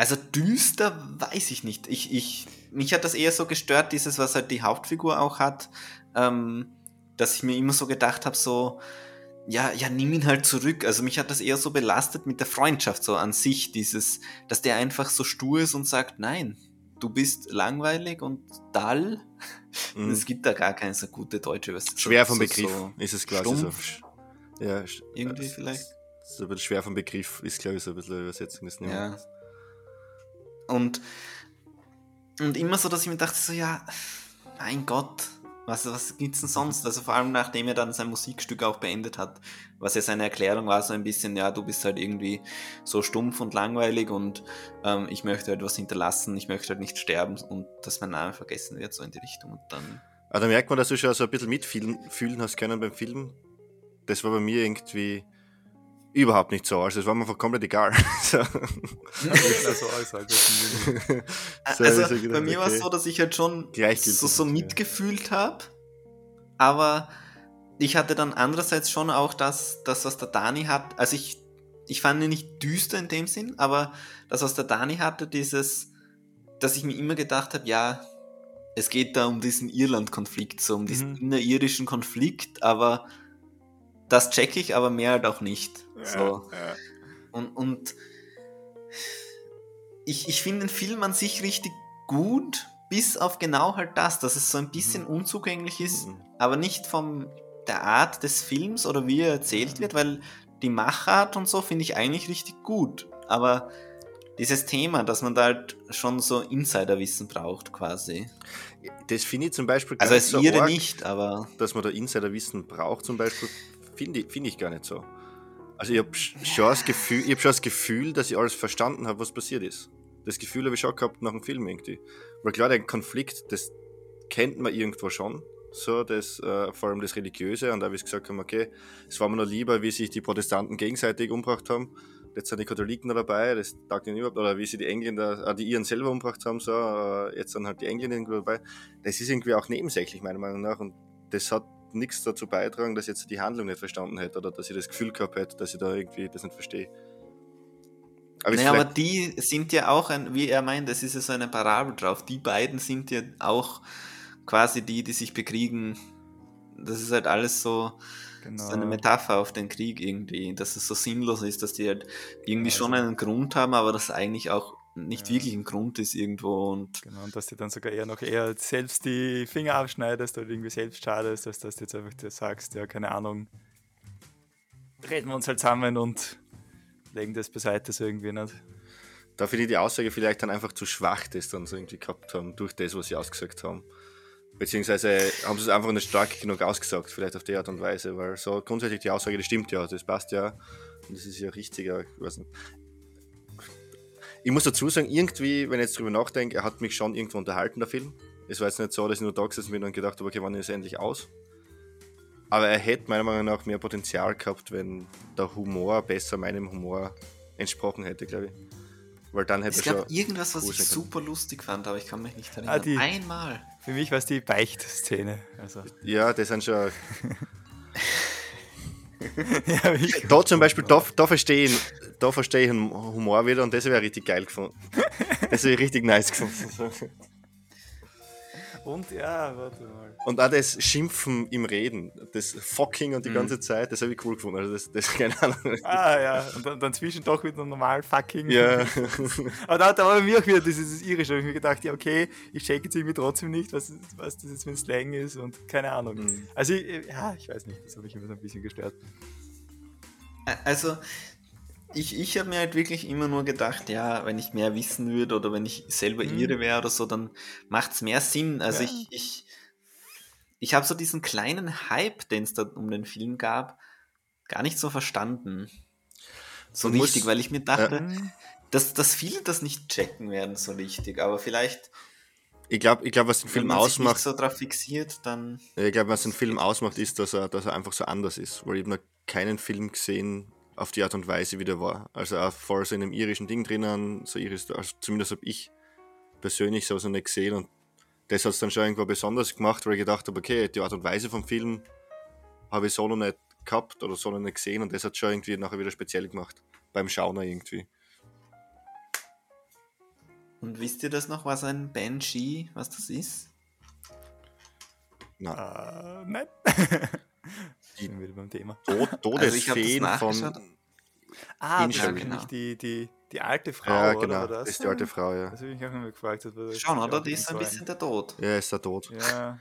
also düster weiß ich nicht. Ich, ich, mich hat das eher so gestört, dieses, was halt die Hauptfigur auch hat, ähm, dass ich mir immer so gedacht habe, so, ja, ja, nimm ihn halt zurück. Also mich hat das eher so belastet mit der Freundschaft so an sich, dieses, dass der einfach so stur ist und sagt, nein, du bist langweilig und dull. Mhm. Es gibt da gar keine so gute deutsche Übersetzung. Schwer vom so, Begriff So ist es quasi stumpf, so. Ja, irgendwie äh, vielleicht. So ein bisschen schwer vom Begriff ist, glaube ich, so ein bisschen Übersetzung des Ja. Und, und immer so, dass ich mir dachte, so, ja, mein Gott, was, was gibt's denn sonst? Also vor allem nachdem er dann sein Musikstück auch beendet hat, was ja seine Erklärung war, so ein bisschen, ja, du bist halt irgendwie so stumpf und langweilig und ähm, ich möchte halt was hinterlassen, ich möchte halt nicht sterben und dass mein Name vergessen wird, so in die Richtung. Und dann, da merkt man, dass du schon so ein bisschen mitfühlen fühlen hast können beim Film. Das war bei mir irgendwie überhaupt nicht so. Also es war mir einfach komplett egal. <laughs> so. Also halt. So, also bei mir war es so, dass ich halt schon so, so mitgefühlt habe, aber ich hatte dann andererseits schon auch das, das was der Dani hat, also ich, ich fand ihn nicht düster in dem Sinn, aber das, was der Dani hatte, dieses, dass ich mir immer gedacht habe, ja, es geht da um diesen Irland-Konflikt, so um diesen Mhm. inneririschen Konflikt, aber das checke ich, aber mehr halt auch nicht. So. Ja, Und, und ich, ich finde den Film an sich richtig gut, bis auf genau halt das, dass es so ein bisschen unzugänglich ist, Mhm. aber nicht von der Art des Films oder wie er erzählt wird, weil die Machart und so finde ich eigentlich richtig gut. Aber dieses Thema, dass man da halt schon so Insiderwissen braucht quasi. Das finde ich zum Beispiel Also gar als nicht so ihre arg, nicht, aber dass man da Insiderwissen braucht, zum Beispiel, finde ich, find ich gar nicht so. Also ich habe schon, das Gefühl- hab schon das Gefühl, dass ich alles verstanden habe, was passiert ist. Das Gefühl habe ich schon gehabt nach dem Film irgendwie. Weil klar, der Konflikt, das kennt man irgendwo schon. So, das, äh, vor allem das Religiöse. Und da habe ich gesagt haben, okay, es war mir noch lieber, wie sich die Protestanten gegenseitig umgebracht haben. Jetzt sind die Katholiken noch dabei, das taugt ihnen überhaupt, oder wie sie die Engländer, äh, die Iren selber umgebracht haben, so, äh, jetzt sind halt die Engländer dabei. Das ist irgendwie auch nebensächlich, meiner Meinung nach. Und das hat nichts dazu beitragen, dass ich jetzt die Handlung nicht verstanden hätte oder dass ich das Gefühl gehabt hätte, dass ich da irgendwie das nicht verstehe. Aber naja, aber die sind ja auch ein, wie er meint, es ist ja so eine Parabel drauf. Die beiden sind ja auch quasi die, die sich bekriegen. Das ist halt alles so, genau. so eine Metapher auf den Krieg irgendwie, dass es so sinnlos ist, dass die halt irgendwie Ja, schon also- einen Grund haben, aber das eigentlich auch nicht Ja. wirklich ein Grund ist irgendwo und Genau, und dass du dann sogar eher noch eher selbst die Finger abschneidest oder irgendwie selbst schadest, als dass du jetzt einfach dir sagst, ja, keine Ahnung, reden wir uns halt zusammen und legen das beiseite so irgendwie nicht. Da finde ich die Aussage vielleicht dann einfach zu schwach, das dann so irgendwie gehabt haben, durch das, was sie ausgesagt haben. Beziehungsweise haben sie es einfach nicht stark genug ausgesagt, vielleicht auf die Art und Weise, weil so grundsätzlich die Aussage, das stimmt ja, das passt ja und das ist ja richtiger, ich weiß nicht. Ich muss dazu sagen, irgendwie, wenn ich jetzt drüber nachdenke, er hat mich schon irgendwo unterhalten, der Film. Es war jetzt nicht so, dass ich nur da gesessen bin und gedacht habe, okay, wann ist er endlich aus? Aber er hätte meiner Meinung nach mehr Potenzial gehabt, wenn der Humor besser meinem Humor entsprochen hätte, glaube ich. Weil dann hätte es er gab schon. irgendwas, was ich können. super lustig fand, aber ich kann mich nicht Ah, erinnern. die- Einmal. Für mich war es die Beichtszene. Also, Ja, das sind schon. <laughs> ja, ich, Da zum Beispiel, da, da verstehe ich, da verstehe ich den Humor wieder und das wäre richtig geil gefunden. Das wäre richtig nice gefunden. und ja, warte mal. Und auch das Schimpfen im Reden, das Fucking und die Mhm. ganze Zeit, das habe ich cool gefunden. Also das, das <laughs> keine Ahnung. Ah ja, und dann, dann zwischendurch wieder normal fucking. Ja. <laughs> Aber da, da war bei mir auch wieder dieses, Irische. Da habe ich mir gedacht, ja, okay, ich check jetzt irgendwie trotzdem nicht, was, was das jetzt für ein Slang ist und keine Ahnung. Mhm. Also, ich, ja, ich weiß nicht, das habe ich immer so ein bisschen gestört. Also, ich, ich habe mir halt wirklich immer nur gedacht, ja, wenn ich mehr wissen würde oder wenn ich selber Mhm. ihre wäre oder so, dann macht es mehr Sinn. Also Ja. ich, ich, ich habe so diesen kleinen Hype, den es da um den Film gab, gar nicht so verstanden. So Du richtig, musst- weil ich mir dachte, Hm, dass, dass viele das nicht checken werden so richtig, aber vielleicht, Ich glaube, ich glaub, was den wenn Film man sich nicht ausmacht, so drauf fixiert, dann ich glaube, was den Film ausmacht, ist, dass er, dass er einfach so anders ist. Weil ich habe noch keinen Film gesehen auf die Art und Weise, wie der war. Also auch voll so in einem irischen Ding drinnen, so irisch, also zumindest habe ich persönlich so nicht gesehen und das hat es dann schon irgendwo besonders gemacht, weil ich gedacht habe, okay, die Art und Weise vom Film habe ich so noch nicht gehabt oder so noch nicht gesehen und das hat schon irgendwie nachher wieder speziell gemacht. Beim Schauen irgendwie. Und wisst ihr das noch, was ein Banshee, was das ist? Na, äh, nein. <laughs> Die- Sind wir wieder beim Thema. Tod, Also Todesfeen von. nachgeschaut. Ah, das ist genau. die, die, die alte Frau, Ja, oder? genau. War Das ist die alte Frau, ja. Das habe ich mich auch immer gefragt. ob das Schon, oder? Die ist ein bisschen der Tod. Ja, ist er tot. Ja,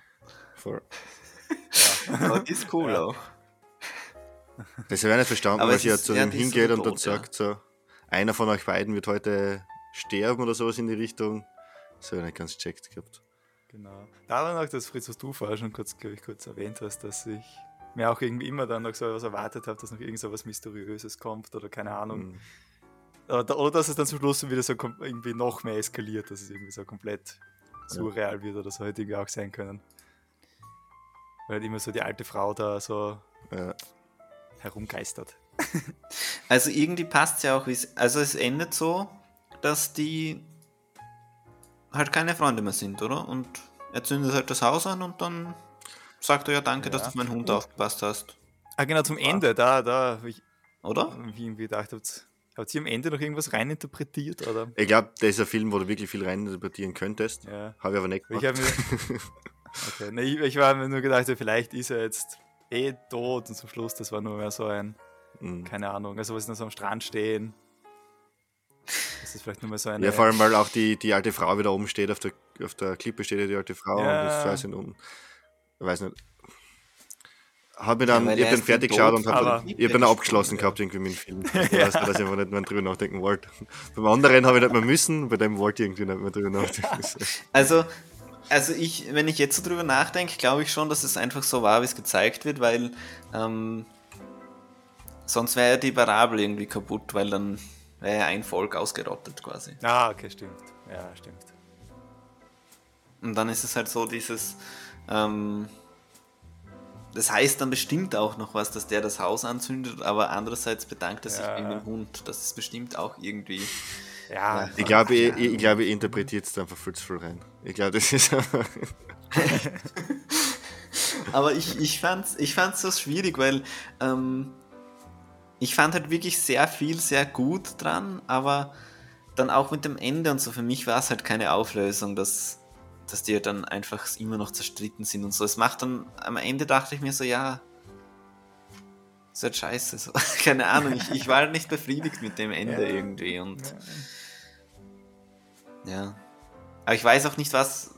Voll. <laughs> Aber die ist cool Ja. auch. Das habe ich nicht verstanden, weil sie ja zu ja, so hingeht der und dann Tod, ja. sagt so, einer von euch beiden wird heute sterben oder sowas in die Richtung. Das habe ich nicht ganz checkt gehabt. genau. Da war noch das, Fritz, was du vorher schon kurz, glaube ich, kurz erwähnt hast, dass ich mir auch irgendwie immer dann noch so was erwartet habe, dass noch irgend so was Mysteriöses kommt oder keine Ahnung. Mhm. Oder, oder dass es dann zum Schluss wieder so irgendwie noch mehr eskaliert, dass es irgendwie so komplett surreal wird oder so hätte irgendwie auch sein können. Weil halt immer so die alte Frau da so Ja. herumgeistert. <laughs> Also irgendwie passt es ja auch, also es endet so, dass die halt keine Freunde mehr sind, oder? Und er zündet halt das Haus an und dann sagt er ja danke, dass Ja. du auf meinen Hund Und- aufgepasst hast, Ah, genau, zum Ende, da, da habe ich oder? irgendwie gedacht, habt, habt ihr am Ende noch irgendwas reininterpretiert? Oder? Ich glaube, das ist ein Film, wo du wirklich viel reininterpretieren könntest. Ja. Habe ich aber nicht Ich gemacht. habe mir. Okay, ne, ich, ich war mir nur gedacht, vielleicht ist er jetzt eh tot und zum Schluss, das war nur mehr so ein, Mhm. keine Ahnung, also was noch so am Strand stehen. Das ist vielleicht nur mal so eine. Ja, vor allem, weil auch die, die alte Frau wieder oben steht, auf der, auf der Klippe steht ja die alte Frau Ja. und das weiß ich nicht. Ich weiß nicht. Hab mir dann, weil ich hab dann fertig geschaut und hab aber- dann, abgeschlossen gehabt irgendwie mit dem Film. <laughs> Ich weiß nicht, dass ich einfach nicht mehr drüber nachdenken wollte. <laughs> Beim anderen habe ich nicht mehr müssen, bei dem wollte ich irgendwie nicht mehr drüber nachdenken. <laughs> Also, also ich, wenn ich jetzt so drüber nachdenke, glaube ich schon, dass es einfach so war, wie es gezeigt wird, weil ähm, sonst wäre ja die Parabel irgendwie kaputt, weil dann wäre ja ein Volk ausgerottet quasi. Ah, okay, stimmt. Ja, stimmt. Und dann ist es halt so dieses, ähm, das heißt dann bestimmt auch noch was, dass der das Haus anzündet, aber andererseits bedankt er sich Ja. wegen dem Hund. Das ist bestimmt auch irgendwie. Ja, Ja. Ich glaube, ich, ich, ich, glaube, ich interpretiere jetzt einfach viel zu viel rein. Ich glaube, das ist. <laughs> Aber ich, ich fand's, ich fand's so schwierig, weil ähm, ich fand halt wirklich sehr viel sehr gut dran, aber dann auch mit dem Ende und so, für mich war es halt keine Auflösung, dass, dass die dann einfach immer noch zerstritten sind und so. Es macht dann, am Ende dachte ich mir so, ja, ist halt scheiße. So. <laughs> Keine Ahnung, ich, ich war halt nicht befriedigt mit dem Ende <laughs> Ja. irgendwie und Ja. ja. Aber ich weiß auch nicht, was.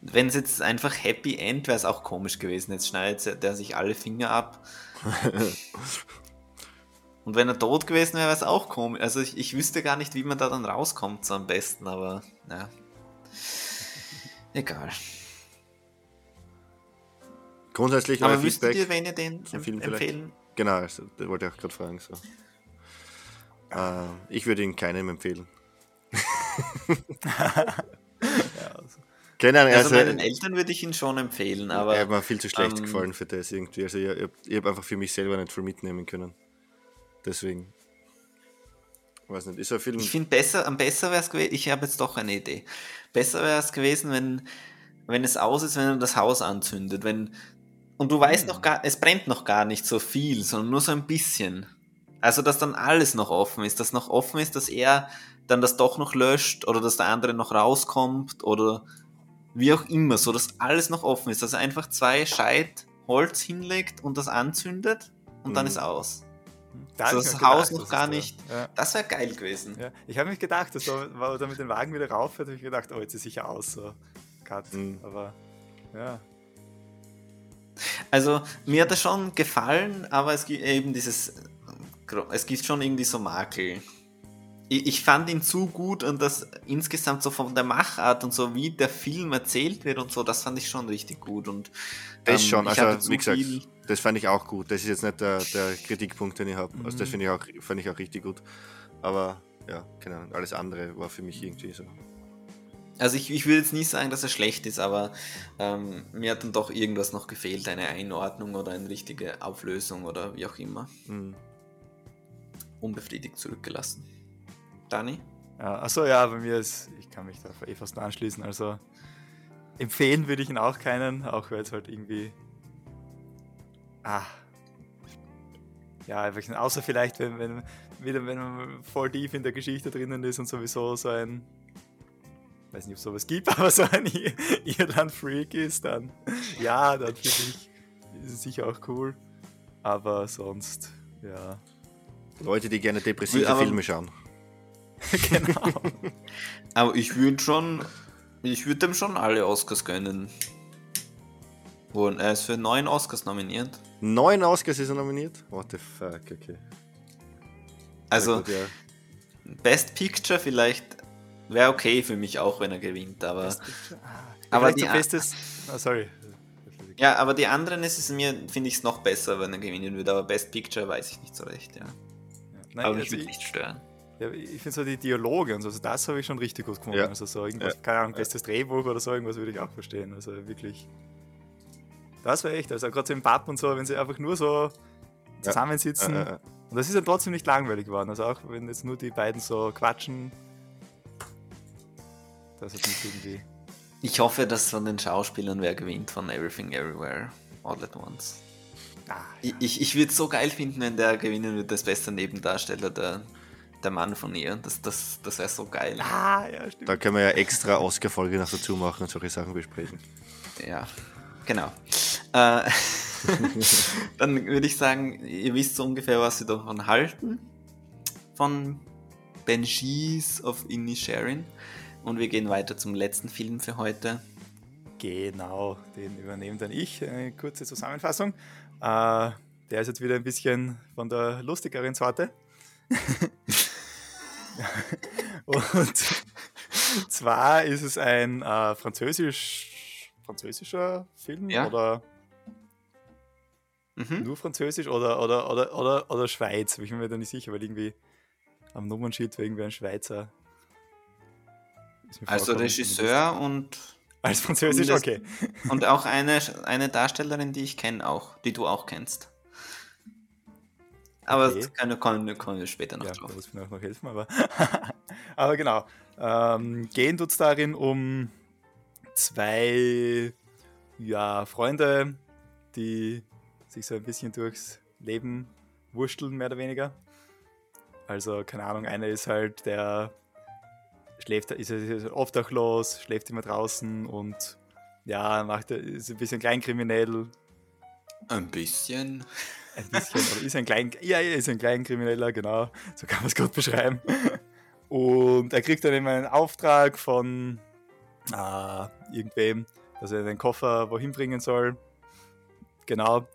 Wenn es jetzt einfach Happy End wäre es auch komisch gewesen. Jetzt schneidet der sich alle Finger ab. <laughs> Und wenn er tot gewesen wäre, wäre es auch komisch. Also ich, ich wüsste gar nicht, wie man da dann rauskommt, so am besten, aber ja. Egal. Grundsätzlich Aber euer wüsstet ihr, wenn ihr den zum Film vielleicht? empfehlen? Genau, also, das wollte ich auch gerade fragen. So. Äh, ich würde ihn keinem empfehlen. Ja, also, Keine Ahnung, Also, also, meinen Eltern würde ich ihn schon empfehlen, er aber hat mir viel zu schlecht ähm, gefallen für das irgendwie. Also ich, ich, ich habe einfach für mich selber nicht viel mitnehmen können. Deswegen. Weiß nicht, ist ein Film. Ich finde besser, am besser wäre es gewesen, ich habe jetzt doch eine Idee. Besser wäre es gewesen, wenn, wenn es aus ist, wenn er das Haus anzündet. Wenn, und du weißt noch gar, es brennt noch gar nicht so viel, sondern nur so ein bisschen. Also, dass dann alles noch offen ist, dass noch offen ist, dass er dann das doch noch löscht oder dass der andere noch rauskommt oder wie auch immer, so dass alles noch offen ist, dass er einfach zwei Scheit Holz hinlegt und das anzündet und dann Mhm. ist aus. Da hab So ich das gedacht, Haus noch gar da- nicht- Ja. Das wäre geil gewesen. Ja, ich habe mich gedacht, dass da, weil er mit dem Wagen wieder rauf hat, habe ich gedacht, oh, jetzt ist sicher aus, so. Cut. Mhm. Aber, ja. Also mir hat das schon gefallen, aber es gibt eben dieses, es gibt schon irgendwie so Makel. Ich, ich fand ihn zu gut und das insgesamt so von der Machart und so wie der Film erzählt wird und so, das fand ich schon richtig gut und Das ähm, schon, ich hatte also zu wie gesagt, viel- das fand ich auch gut. Das ist jetzt nicht der, der Kritikpunkt, den ich habe. Also das Mhm. finde ich auch, fand ich auch richtig gut. Aber ja, keine Ahnung, alles andere war für mich irgendwie so. Also ich, ich würde jetzt nicht sagen, dass er schlecht ist, aber ähm, mir hat dann doch irgendwas noch gefehlt, eine Einordnung oder eine richtige Auflösung oder wie auch immer. Mhm. Unbefriedigt zurückgelassen. Dani? ja. Achso, ja, bei mir ist, ich kann mich da eh fast nur anschließen. Also, empfehlen würde ich ihn auch keinen, auch weil es halt irgendwie. Ah. Ja, einfach, außer vielleicht, wenn, wenn, wieder, wenn man voll tief in der Geschichte drinnen ist und sowieso so ein. Weiß nicht, ob es sowas gibt, <laughs> aber so ein Ir- Irland-Freak ist, dann. Ja, dann finde ich, ist es sicher auch cool. Aber sonst, ja. Leute, die gerne depressive Aber- Filme schauen. <laughs> genau. Aber ich würde schon, ich würde dem schon alle Oscars gönnen. Und er ist für neun Oscars nominiert. Neun Oscars ist er nominiert? What the fuck, okay. Also gut, ja. Best Picture vielleicht wäre okay für mich auch, wenn er gewinnt, aber Aber Aber die bestes. Ah, sorry. ja, aber die anderen ist es mir finde ich es noch besser, wenn er gewinnen würde. Aber Best Picture weiß ich nicht so recht, ja. Nein, aber mich also würde ich, nicht stören. ja, ich finde so die Dialoge und so, also das habe ich schon richtig gut gefunden. Ja. Also so irgendwas, Ja. keine Ahnung, bestes Drehbuch oder so, irgendwas würde ich auch verstehen. Also wirklich. Das war echt, also gerade so im Pub und so, wenn sie einfach nur so zusammensitzen. Äh, äh, äh. Und das ist dann trotzdem nicht langweilig geworden. Also auch wenn jetzt nur die beiden so quatschen. Das hat mich irgendwie. Ich hoffe, dass von den Schauspielern wer gewinnt von Everything Everywhere All at Once. Ah, Ich, ich, ich würde es so geil finden, wenn der gewinnen würde, das beste Nebendarsteller, der, der Mann von ihr. Das, das, das wäre so geil. ah, ja, stimmt. Da können wir ja extra Oscar-Folge noch dazu machen und solche Sachen besprechen. Ja, genau. Äh, <laughs> dann würde ich sagen, ihr wisst so ungefähr, was wir davon halten. Von Banshees of Inisherin. Und wir gehen weiter zum letzten Film für heute. Genau, den übernehme dann ich. Eine kurze Zusammenfassung. Äh, der ist jetzt wieder ein bisschen von der lustigeren Sorte. <laughs> Und zwar ist es ein äh, französisch, französischer Film Ja. oder Mhm. nur französisch oder, oder, oder, oder, oder Schweiz. Ich bin mir da nicht sicher, weil irgendwie am Nummernschild war irgendwie ein Schweizer. Also Regisseur und, Als Französisch, Das- okay. <laughs> und auch eine, eine Darstellerin, die ich kenne auch, die du auch kennst. Aber Okay. das können, kommen, kommen wir später noch Ja, da drauf. muss mir auch noch helfen, aber, <laughs> aber genau. Ähm, gehen tut es darin um zwei ja, Freunde, die sich so ein bisschen durchs Leben wursteln, mehr oder weniger. Also, keine Ahnung, einer ist halt der schläft, ist, ist obdachlos, schläft immer draußen und ja, macht, ist ein bisschen kleinkriminell, Ein bisschen. ein bisschen, oder ist ein klein, ja, er ist ein Kleinkrimineller, genau, so kann man es gut beschreiben. Und er kriegt dann immer einen Auftrag von äh, irgendwem, dass er den Koffer wohin bringen soll. Genau.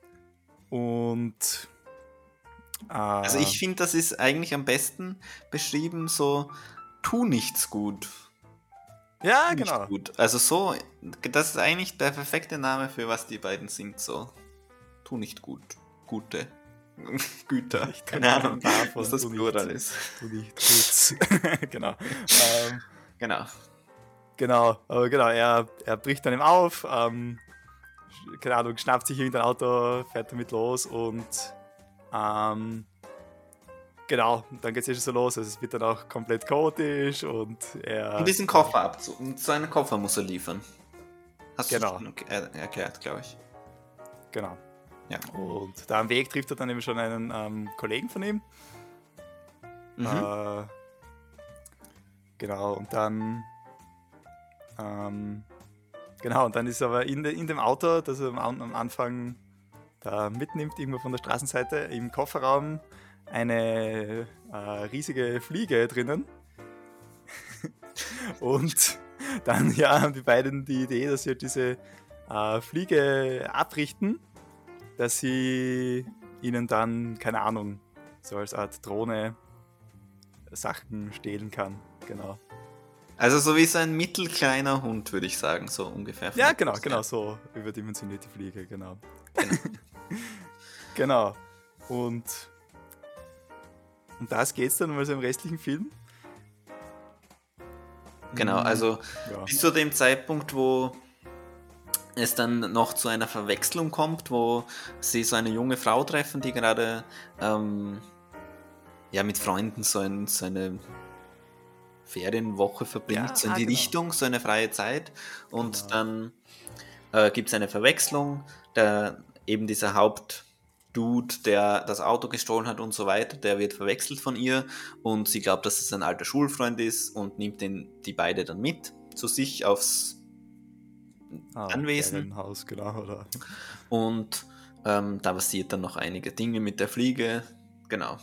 Und äh, Also ich finde, das ist eigentlich am besten beschrieben so, tu nichts gut. ja, Nicht genau. Gut. Also so, das ist eigentlich der perfekte Name für was die beiden sind. So, tu nicht gut. Gute. <laughs> Güter. Ich Keine kann Ahnung, davon was das tu. Plural ist. Tu nicht gut. <laughs> genau. Ähm, Genau. Genau, aber genau, er, er bricht dann ihm auf, ähm, keine Ahnung, schnappt sich irgendein Auto, fährt damit los und ähm, genau, dann geht es eh schon so los, also es wird dann auch komplett chaotisch und er... Und diesen Koffer abzu. Und so einen Koffer muss er liefern. Hast Genau. du schon er erklärt, glaube ich. Genau. Ja. Und da am Weg trifft er dann eben schon einen ähm, Kollegen von ihm. Mhm. Äh, genau, und dann. Ähm, genau, und dann ist aber in, de, in dem Auto, das er am, am Anfang da mitnimmt, irgendwo von der Straßenseite, im Kofferraum eine äh, riesige Fliege drinnen. <laughs> und dann ja, haben die beiden die Idee, dass sie halt diese äh, Fliege abrichten, dass sie ihnen dann, keine Ahnung, so als Art Drohne Sachen stehlen kann. Genau. Also so wie so ein mittelkleiner Hund, würde ich sagen, so ungefähr. Ja, genau, genau so überdimensionierte Fliege, genau. Genau. <laughs> genau. Und um das geht's dann mal so im restlichen Film. Genau, Mhm. also Ja. bis zu dem Zeitpunkt, wo es dann noch zu einer Verwechslung kommt, wo sie so eine junge Frau treffen, die gerade ähm, ja, mit Freunden so, ein, so eine Ferienwoche verbringt, Ja, so in ah, die genau. Richtung, so eine freie Zeit. Und Genau. dann äh, gibt es eine Verwechslung, der, eben dieser Hauptdude, der das Auto gestohlen hat und so weiter, der wird verwechselt von ihr und sie glaubt, dass es ein alter Schulfreund ist und nimmt den, die beide dann mit zu sich aufs Ah, Anwesen. Haus, genau, oder? und ähm, da passiert dann noch einige Dinge mit der Fliege. Genau.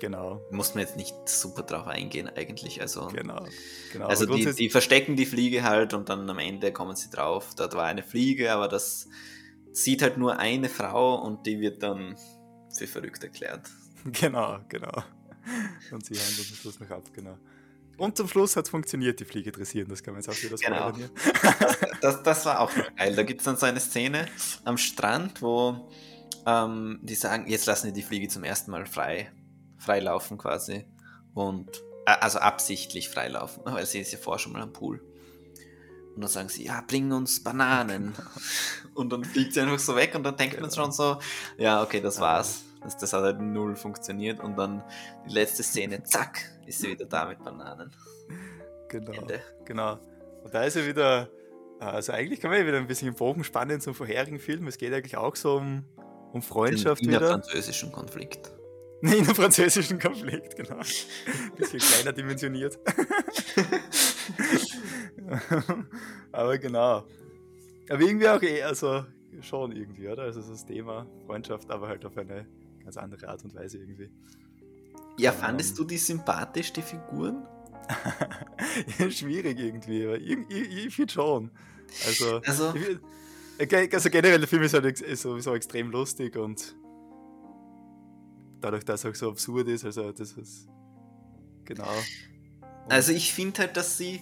Genau. Muss man jetzt nicht super drauf eingehen, eigentlich. Also, Genau. genau. also die, die verstecken die Fliege halt und dann am Ende kommen sie drauf, dort war eine Fliege, aber das sieht halt nur eine Frau und die wird dann für verrückt erklärt. <laughs> Genau, genau. Und sie handeln zum Schluss noch ab, genau. Und zum Schluss hat es funktioniert, die Fliege dressieren. Das kann man jetzt auch wieder Genau. spoilern. <laughs> Das, das war auch noch geil. Da gibt es dann so eine Szene am Strand, wo ähm, die sagen, jetzt lassen wir die Fliege zum ersten Mal frei, frei laufen quasi. Und äh, also absichtlich frei laufen, <laughs> weil sie ist ja vorher schon mal am Pool. Und dann sagen sie, ja, bring uns Bananen. <laughs> <laughs> Und dann fliegt sie einfach so weg und dann denkt man Genau. schon so, ja, okay, das war's. Das, das hat halt null funktioniert. Und dann die letzte Szene, zack, ist sie wieder da mit Bananen. Genau. Ende. Genau. Und da ist er wieder, äh, also eigentlich kann man ja wieder ein bisschen den Bogen spannen zum vorherigen Film. Es geht eigentlich auch so um, um Freundschaft Den wieder. innerfranzösischen Konflikt. <laughs> In einem französischen Konflikt, genau. Bisschen kleiner dimensioniert. <laughs> Aber genau. Aber irgendwie auch eh, also schon irgendwie, oder? Also das Thema Freundschaft, aber halt auf eine ganz andere Art und Weise irgendwie. Ja, Ähm. fandest du die sympathisch, die Figuren? <laughs> Schwierig irgendwie, aber ich, ich, finde schon. Also, Also, ich äh, also generell, der Film ist halt ist sowieso extrem lustig und dadurch, dass er auch so absurd ist, also das ist genau. Und- also ich finde halt, dass sie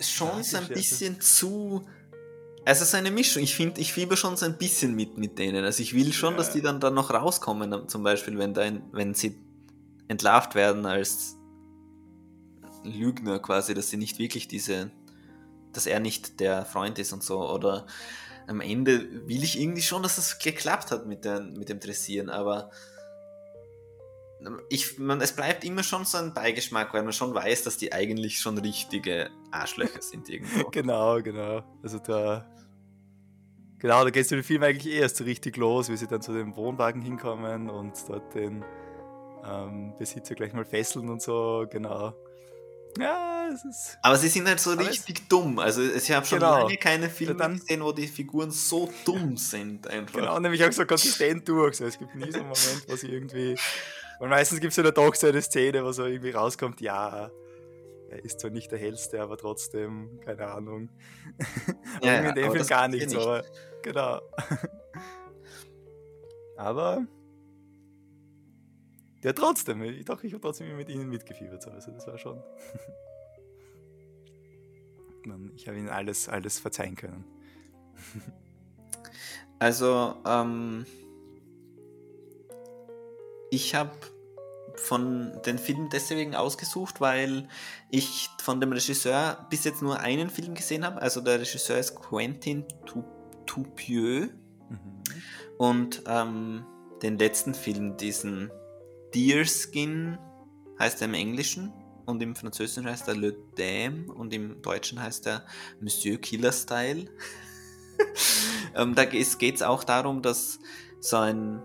schon so ein Scherze. bisschen zu. Also so eine Mischung. Ich finde, ich fieber schon so ein bisschen mit mit denen. Also ich will schon, Ja. dass die dann, dann noch rauskommen, zum Beispiel, wenn, da ein, wenn sie entlarvt werden als Lügner quasi, dass sie nicht wirklich diese, dass er nicht der Freund ist und so. Oder am Ende will ich irgendwie schon, dass das geklappt hat mit, der, mit dem Dressieren, aber ich, man, es bleibt immer schon so ein Beigeschmack, weil man schon weiß, dass die eigentlich schon richtige Arschlöcher sind irgendwo. <laughs> Genau, genau. Also da. Genau, da geht es im Film eigentlich eh erst so richtig los, wie sie dann zu dem Wohnwagen hinkommen und dort den ähm, Besitzer gleich mal fesseln und so, genau. Ja, es ist. Aber sie sind halt so richtig dumm. Also ich habe schon Genau. lange keine Filme dann- gesehen, wo die Figuren so dumm sind einfach. Genau, nämlich auch so konsistent durch. So, es gibt nie so einen Moment, wo sie irgendwie. Weil meistens gibt es ja doch so eine Szene, wo so irgendwie rauskommt, ja, er ist zwar nicht der hellste, aber trotzdem, keine Ahnung. <laughs> Ja, irgendwie in dem Film gar gibt's nicht. Aber, genau. aber. Ja, trotzdem. Ich, doch, ich habe trotzdem mit ihnen mitgefiebert. So. Also, das war schon. <laughs> Man, ich habe ihnen alles, alles verzeihen können. <laughs> Also, ähm, ich habe von den Film deswegen ausgesucht, weil ich von dem Regisseur bis jetzt nur einen Film gesehen habe. Also der Regisseur ist Quentin Dupieux Mhm. und ähm, den letzten Film, diesen Deerskin, heißt er im Englischen und im Französischen heißt er Le Dame und im Deutschen heißt er Monsieur Killer Style. <laughs> ähm, da geht es auch darum, dass so ein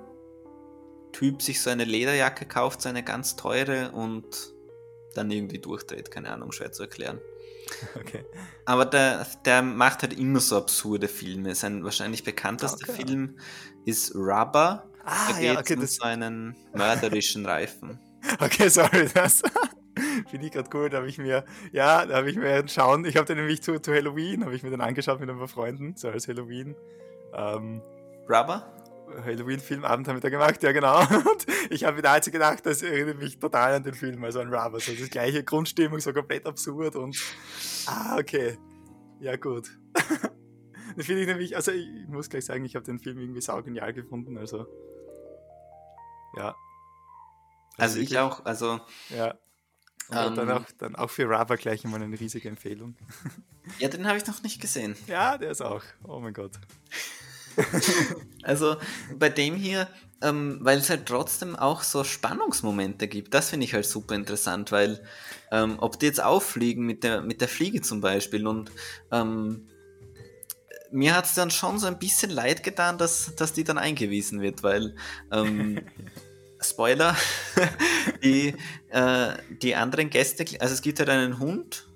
Typ sich so eine Lederjacke kauft, so eine ganz teure und dann irgendwie durchdreht. Keine Ahnung, schwer zu erklären. <laughs> Okay. Aber der, der macht halt immer so absurde Filme. Sein wahrscheinlich bekanntester Okay. Film ist Rubber. Ah, da ja, geht okay, um das, so einen mörderischen Reifen. <laughs> Okay, sorry, das <laughs> finde ich gerade cool. Da habe ich mir, ja, da habe ich mir schauen. Ich habe den nämlich zu, zu Halloween, habe ich mir den angeschaut mit ein paar Freunden, so als Halloween. Ähm, Rubber? Halloween-Filmabend haben wir da gemacht, ja genau. <laughs> Und ich habe mir da jetzt gedacht, das erinnert mich total an den Film, also an Rubber. So das gleiche Grundstimmung, so komplett absurd und. Ah, okay. Ja, gut. <laughs> Finde ich nämlich, also ich muss gleich sagen, ich habe den Film irgendwie saugenial gefunden, also. Ja. Also ich wirklich- auch. Also ja. Und dann, Ähm. auch, dann auch für Rubber gleich einmal eine riesige Empfehlung. <laughs> ja, den habe ich noch nicht gesehen. Ja, der ist auch. Oh mein Gott. <laughs> Also bei dem hier, ähm, weil es halt trotzdem auch so Spannungsmomente gibt, das finde ich halt super interessant, weil ähm, ob die jetzt auffliegen mit der, mit der Fliege zum Beispiel und ähm, mir hat es dann schon so ein bisschen leid getan, dass, dass die dann eingewiesen wird, weil ähm, <laughs> Spoiler, <laughs> die, äh, die anderen Gäste, also es gibt halt einen Hund,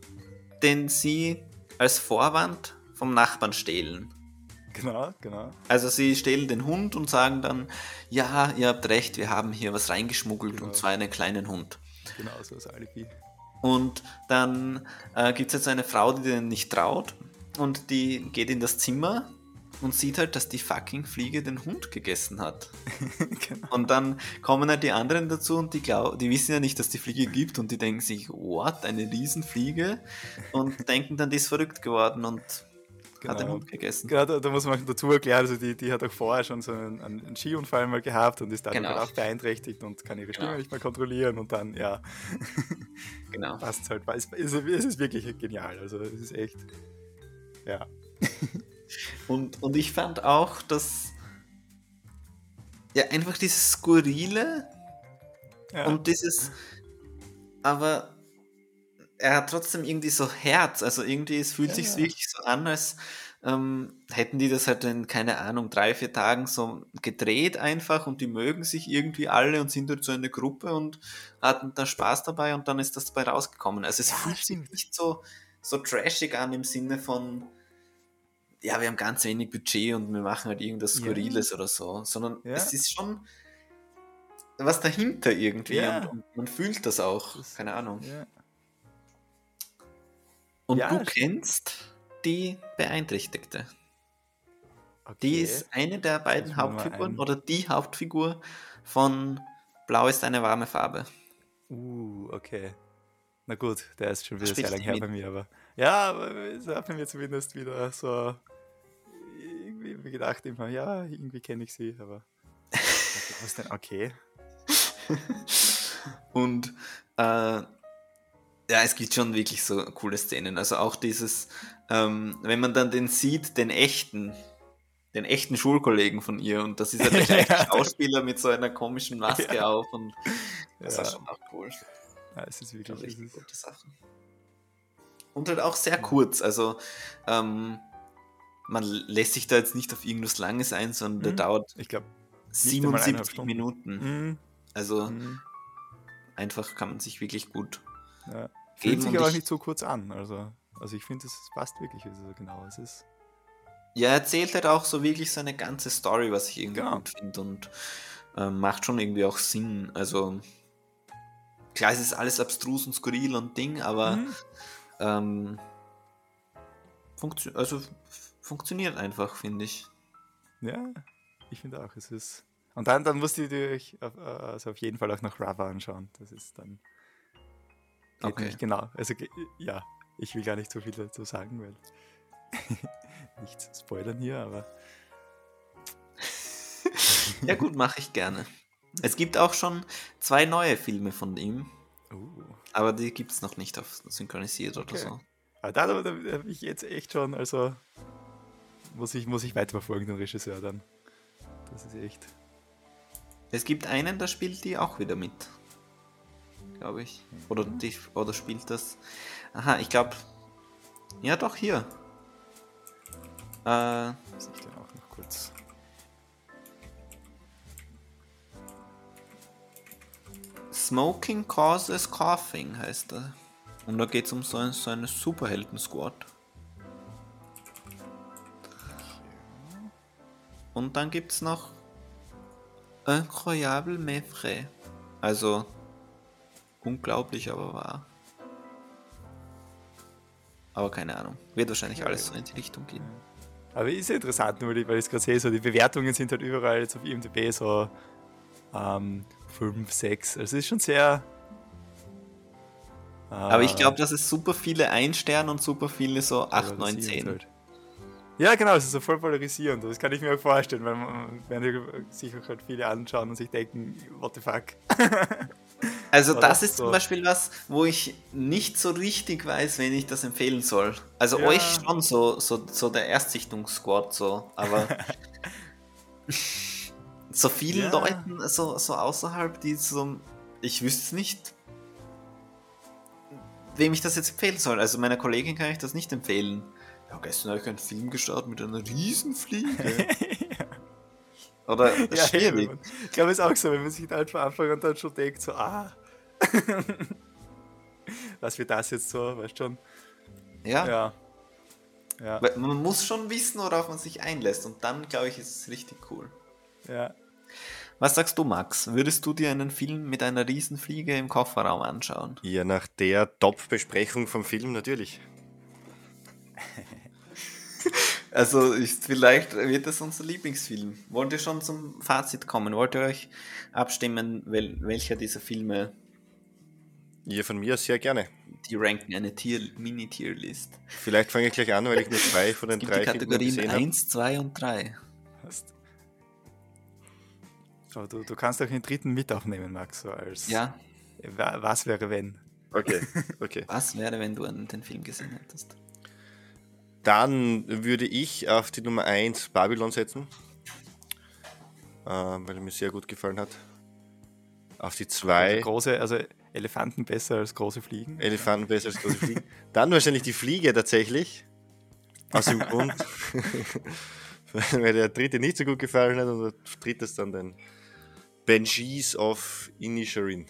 den sie als Vorwand vom Nachbarn stehlen. Genau, genau. Also sie stehlen den Hund und sagen dann, ja, ihr habt recht, wir haben hier was reingeschmuggelt Genau. und zwar einen kleinen Hund. Genau, so als Alibi. Und dann äh, gibt es jetzt eine Frau, die denen nicht traut und die geht in das Zimmer und sieht halt, dass die fucking Fliege den Hund gegessen hat. <laughs> genau. Und dann kommen halt die anderen dazu und die, glaub, die wissen ja nicht, dass die Fliege gibt und die denken sich, what, eine Riesenfliege? Und denken dann, die ist verrückt geworden und hat den Genau. Hund gegessen. Genau, da, da muss man dazu erklären, also die, die hat auch vorher schon so einen, einen Skiunfall mal gehabt und ist dadurch Genau. halt auch beeinträchtigt und kann ihre Stimme Genau. nicht mehr kontrollieren und dann, ja, <laughs> Genau. passt halt. Es ist, es ist wirklich genial, also es ist echt, ja. <laughs> Und, und ich fand auch, dass ja einfach dieses Skurrile ja. und dieses, aber er hat trotzdem irgendwie so Herz, also irgendwie es fühlt Ja, sich ja. wirklich so an, als ähm, hätten die das halt in, keine Ahnung, drei, vier Tagen so gedreht einfach und die mögen sich irgendwie alle und sind dort so eine Gruppe und hatten da Spaß dabei und dann ist das dabei rausgekommen. Also es Ja, fühlt sich stimmt. nicht so, so trashig an im Sinne von, ja, wir haben ganz wenig Budget und wir machen halt irgendwas. Skurriles oder so, sondern es ist schon was dahinter irgendwie und, und man fühlt das auch, keine Ahnung. ja. Und Ja, du kennst die Beeinträchtigte. Okay. Die ist eine der beiden Hauptfiguren oder die Hauptfigur von Blau ist eine warme Farbe. Uh, okay. Na gut, der ist schon wieder sehr lange her mit. bei mir, aber ja, aber es hat mir zumindest wieder so irgendwie gedacht immer, ja, irgendwie kenne ich sie, aber <laughs> was ist denn okay? Und äh, ja, es gibt schon wirklich so coole Szenen. Also auch dieses, ähm, wenn man dann den sieht, den echten, den echten Schulkollegen von ihr und das ist halt der <laughs> gleiche. Schauspieler mit so einer komischen Maske <laughs> Ja. auf und das Ja. war schon auch cool. Ja, es ist wirklich, richtig ist, gute Sachen. Und halt auch sehr kurz, also ähm, man lässt sich da jetzt nicht auf irgendwas Langes ein, sondern der Mhm. dauert ich eineinhalb 77 Stunden. Minuten. mm, Also mm, einfach kann man sich wirklich gut ja. Geben fühlt sich aber ich- nicht so kurz an, also, also ich finde, es passt wirklich, also genau, es ist, Ja, er erzählt halt auch so wirklich seine ganze Story, was ich irgendwie Genau. gut finde und ähm, macht schon irgendwie auch Sinn. Also klar, es ist alles abstrus und skurril und Ding, aber Mhm. ähm, funktio also funktioniert einfach, finde ich. ja, ich finde auch, es ist, und dann, dann musst du dir auf, äh, also auf jeden Fall auch noch Rava anschauen, das ist dann, geht Okay. nämlich genau, also ja, ich will gar nicht so viel dazu sagen, weil <laughs> nicht spoilern hier, aber <laughs> Ja gut, mache ich gerne. Es gibt auch schon zwei neue Filme von ihm, uh, aber die gibt es noch nicht auf synchronisiert oder Okay. so. Aber da, da, da habe ich jetzt echt schon, also muss ich, muss ich weiterverfolgen, den Regisseur dann. Das ist echt. Es gibt einen, da spielt die auch wieder mit. Glaube ich. Oder, die, oder spielt das. Aha, ich glaube. Ja, doch, hier. Äh, Muss ich dann auch noch kurz. Smoking Causes Coughing heißt er. Und da geht es um so, ein, so eine Superhelden-Squad. Und dann gibt es noch Incroyable vrai. Also unglaublich, aber wahr. Aber keine Ahnung. Wird wahrscheinlich alles so in die Richtung gehen. Aber ist ja interessant, weil ich es gerade sehe, so die Bewertungen sind halt überall jetzt auf IMDb so ähm, 5, 6. Also es ist schon sehr. äh, Aber ich glaube, dass es super viele Ein-Stern und super viele so 8, 9, 10. Halt. Ja, genau, es ist so voll polarisierend. Das kann ich mir auch vorstellen, weil man, wenn sich halt viele anschauen und sich denken, what the fuck. <laughs> Also Oder das ist so. zum Beispiel was, wo ich nicht so richtig weiß, wen ich das empfehlen soll. Also Ja. euch schon so, so, so der Erstsichtungssquad so, aber <laughs> so vielen Ja. Leuten so, so außerhalb, die so, ich wüsste es nicht, wem ich das jetzt empfehlen soll. Also meiner Kollegin kann ich das nicht empfehlen. Ja, gestern habe ich einen Film gestartet mit einer Riesenfliege. <laughs> Oder <laughs> Ja, schwierig. eben. Ich glaube, es ist auch so, wenn man sich dann von Anfang an dann schon denkt, so, ah, <laughs> was wird das jetzt so, weißt schon? Ja. Ja. Ja. Weil Man muss schon wissen, worauf man sich einlässt. Und dann, glaube ich, ist es richtig cool. Ja. Was sagst du, Max? Würdest du dir einen Film mit einer Riesenfliege im Kofferraum anschauen? Ja, nach der Top-Besprechung vom Film natürlich. <laughs> Also ich, vielleicht wird das unser Lieblingsfilm. Wollt ihr schon zum Fazit kommen? Wollt ihr euch abstimmen, wel, welcher dieser Filme Ja, von mir aus sehr gerne. die ranken? Eine Tier, Mini-Tierlist. Vielleicht fange ich gleich an, weil ich nur zwei von den Es gibt die drei Filmen Kategorien gesehen habe. 1, 2 und 3. Hast. Aber du, du kannst auch den dritten mit aufnehmen, Max, so als Ja, Wa- was wäre wenn? Okay, <laughs> okay. was wäre, wenn du einen- den Film gesehen hättest? Dann würde ich auf die Nummer 1 Babylon setzen, ähm, weil er mir sehr gut gefallen hat. Auf die 2 Große, also Elefanten besser als große Fliegen. Elefanten besser als große Fliegen. Dann wahrscheinlich die Fliege tatsächlich. Aus dem Grund, <laughs> weil der dritte nicht so gut gefallen hat und der dritte ist dann den Banshees of Inisherin.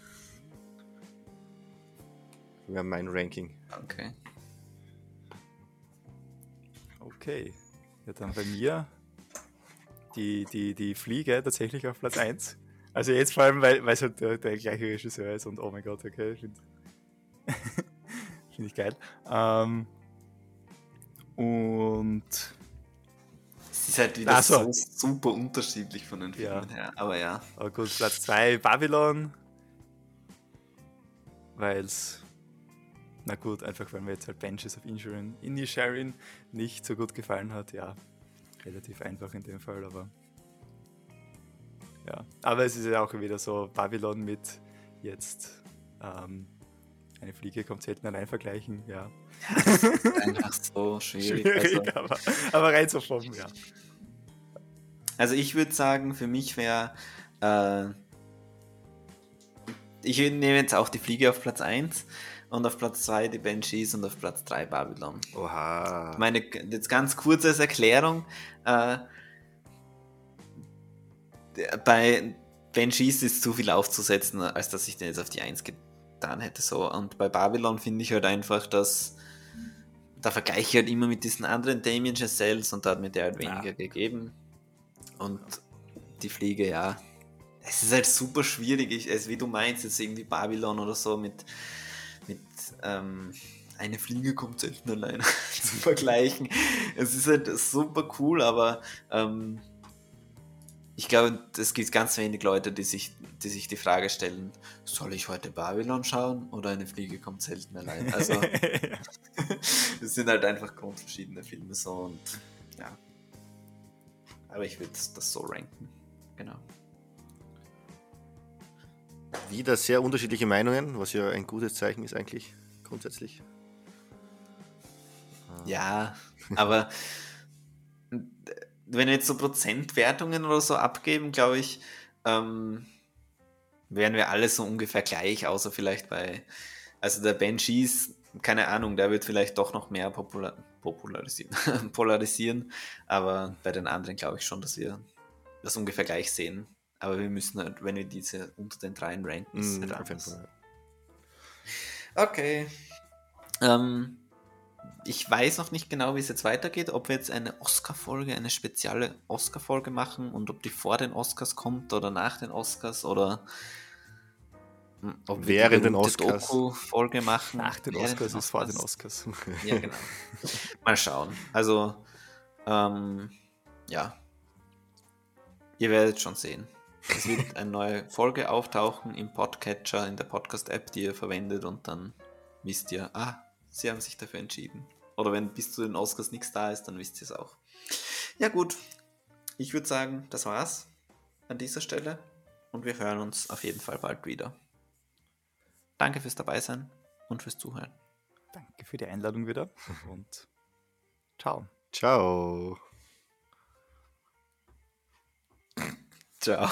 Wäre mein Ranking. Okay. Okay. Ja, dann bei mir die, die, die Fliege tatsächlich auf Platz 1. Also jetzt vor allem, weil es halt der, der gleiche Regisseur ist und oh mein Gott, okay, finde <laughs> find ich geil. Ähm, und Es ist halt wieder Ach so. super unterschiedlich von den Ja. Filmen her. Aber ja. aber gut, Platz 2 Babylon. Weil es, na gut, einfach weil mir jetzt halt Benches of Inisherin, Inisherin nicht so gut gefallen hat. Ja, relativ einfach in dem Fall, aber ja. Aber es ist ja auch wieder so Babylon mit jetzt ähm, eine Fliege kommt selten allein vergleichen. Ja, <laughs> Einfach so schwierig. schwierig, Also, aber, aber rein so vom, ja. also ich würde sagen, für mich wäre. Äh, ich nehme jetzt auch die Fliege auf Platz 1 und auf Platz 2 die Banshees und auf Platz 3 Babylon. Oha. Meine, jetzt ganz kurz als Erklärung. Äh, bei Banshees ist zu viel aufzusetzen, als dass ich den jetzt auf die 1 getan hätte. So. Und bei Babylon finde ich halt einfach, dass da vergleiche ich halt immer mit diesen anderen Damien Chazelles und da hat mir der halt weniger Ja. gegeben. Und die Fliege, ja. Es ist halt super schwierig, ich, also wie du meinst, jetzt irgendwie Babylon oder so mit ähm, eine Fliege kommt selten allein <laughs> zu vergleichen. Es ist halt super cool, aber ähm, ich glaube, es gibt ganz wenig Leute, die sich, die sich die Frage stellen, soll ich heute Babylon schauen oder eine Fliege kommt selten allein? Also <laughs> es sind halt einfach grundverschiedene Filme so und ja. Aber ich würde das so ranken. Genau. Wieder sehr unterschiedliche Meinungen, was ja ein gutes Zeichen ist eigentlich, grundsätzlich. Ja, aber <laughs> wenn wir jetzt so Prozentwertungen oder so abgeben, glaube ich, ähm, wären wir alle so ungefähr gleich, außer vielleicht bei, also der Banshees, keine Ahnung, der wird vielleicht doch noch mehr popular, popularisieren, <laughs> polarisieren, aber bei den anderen glaube ich schon, dass wir das ungefähr gleich sehen. Aber wir müssen halt, wenn wir diese unter den dreien ranken, ist Mhm, halt Okay. Ähm, ich weiß noch nicht genau, wie es jetzt weitergeht, ob wir jetzt eine Oscar-Folge, eine spezielle Oscar-Folge machen und ob die vor den Oscars kommt oder nach den Oscars oder hm, ob Während den Oscars. Doku-Folge machen. Nach den Während Oscars ist vor den Oscars. <laughs> Ja, genau. Mal schauen. Also, ähm, ja. Ihr werdet schon sehen. Es wird eine neue Folge auftauchen im Podcatcher, in der Podcast-App, die ihr verwendet und dann wisst ihr, ah, sie haben sich dafür entschieden. Oder wenn bis zu den Oscars nichts da ist, dann wisst ihr es auch. Ja gut, ich würde sagen, das war's an dieser Stelle und wir hören uns auf jeden Fall bald wieder. Danke fürs Dabeisein und fürs Zuhören. Danke für die Einladung wieder und ciao. Ciao. 仲有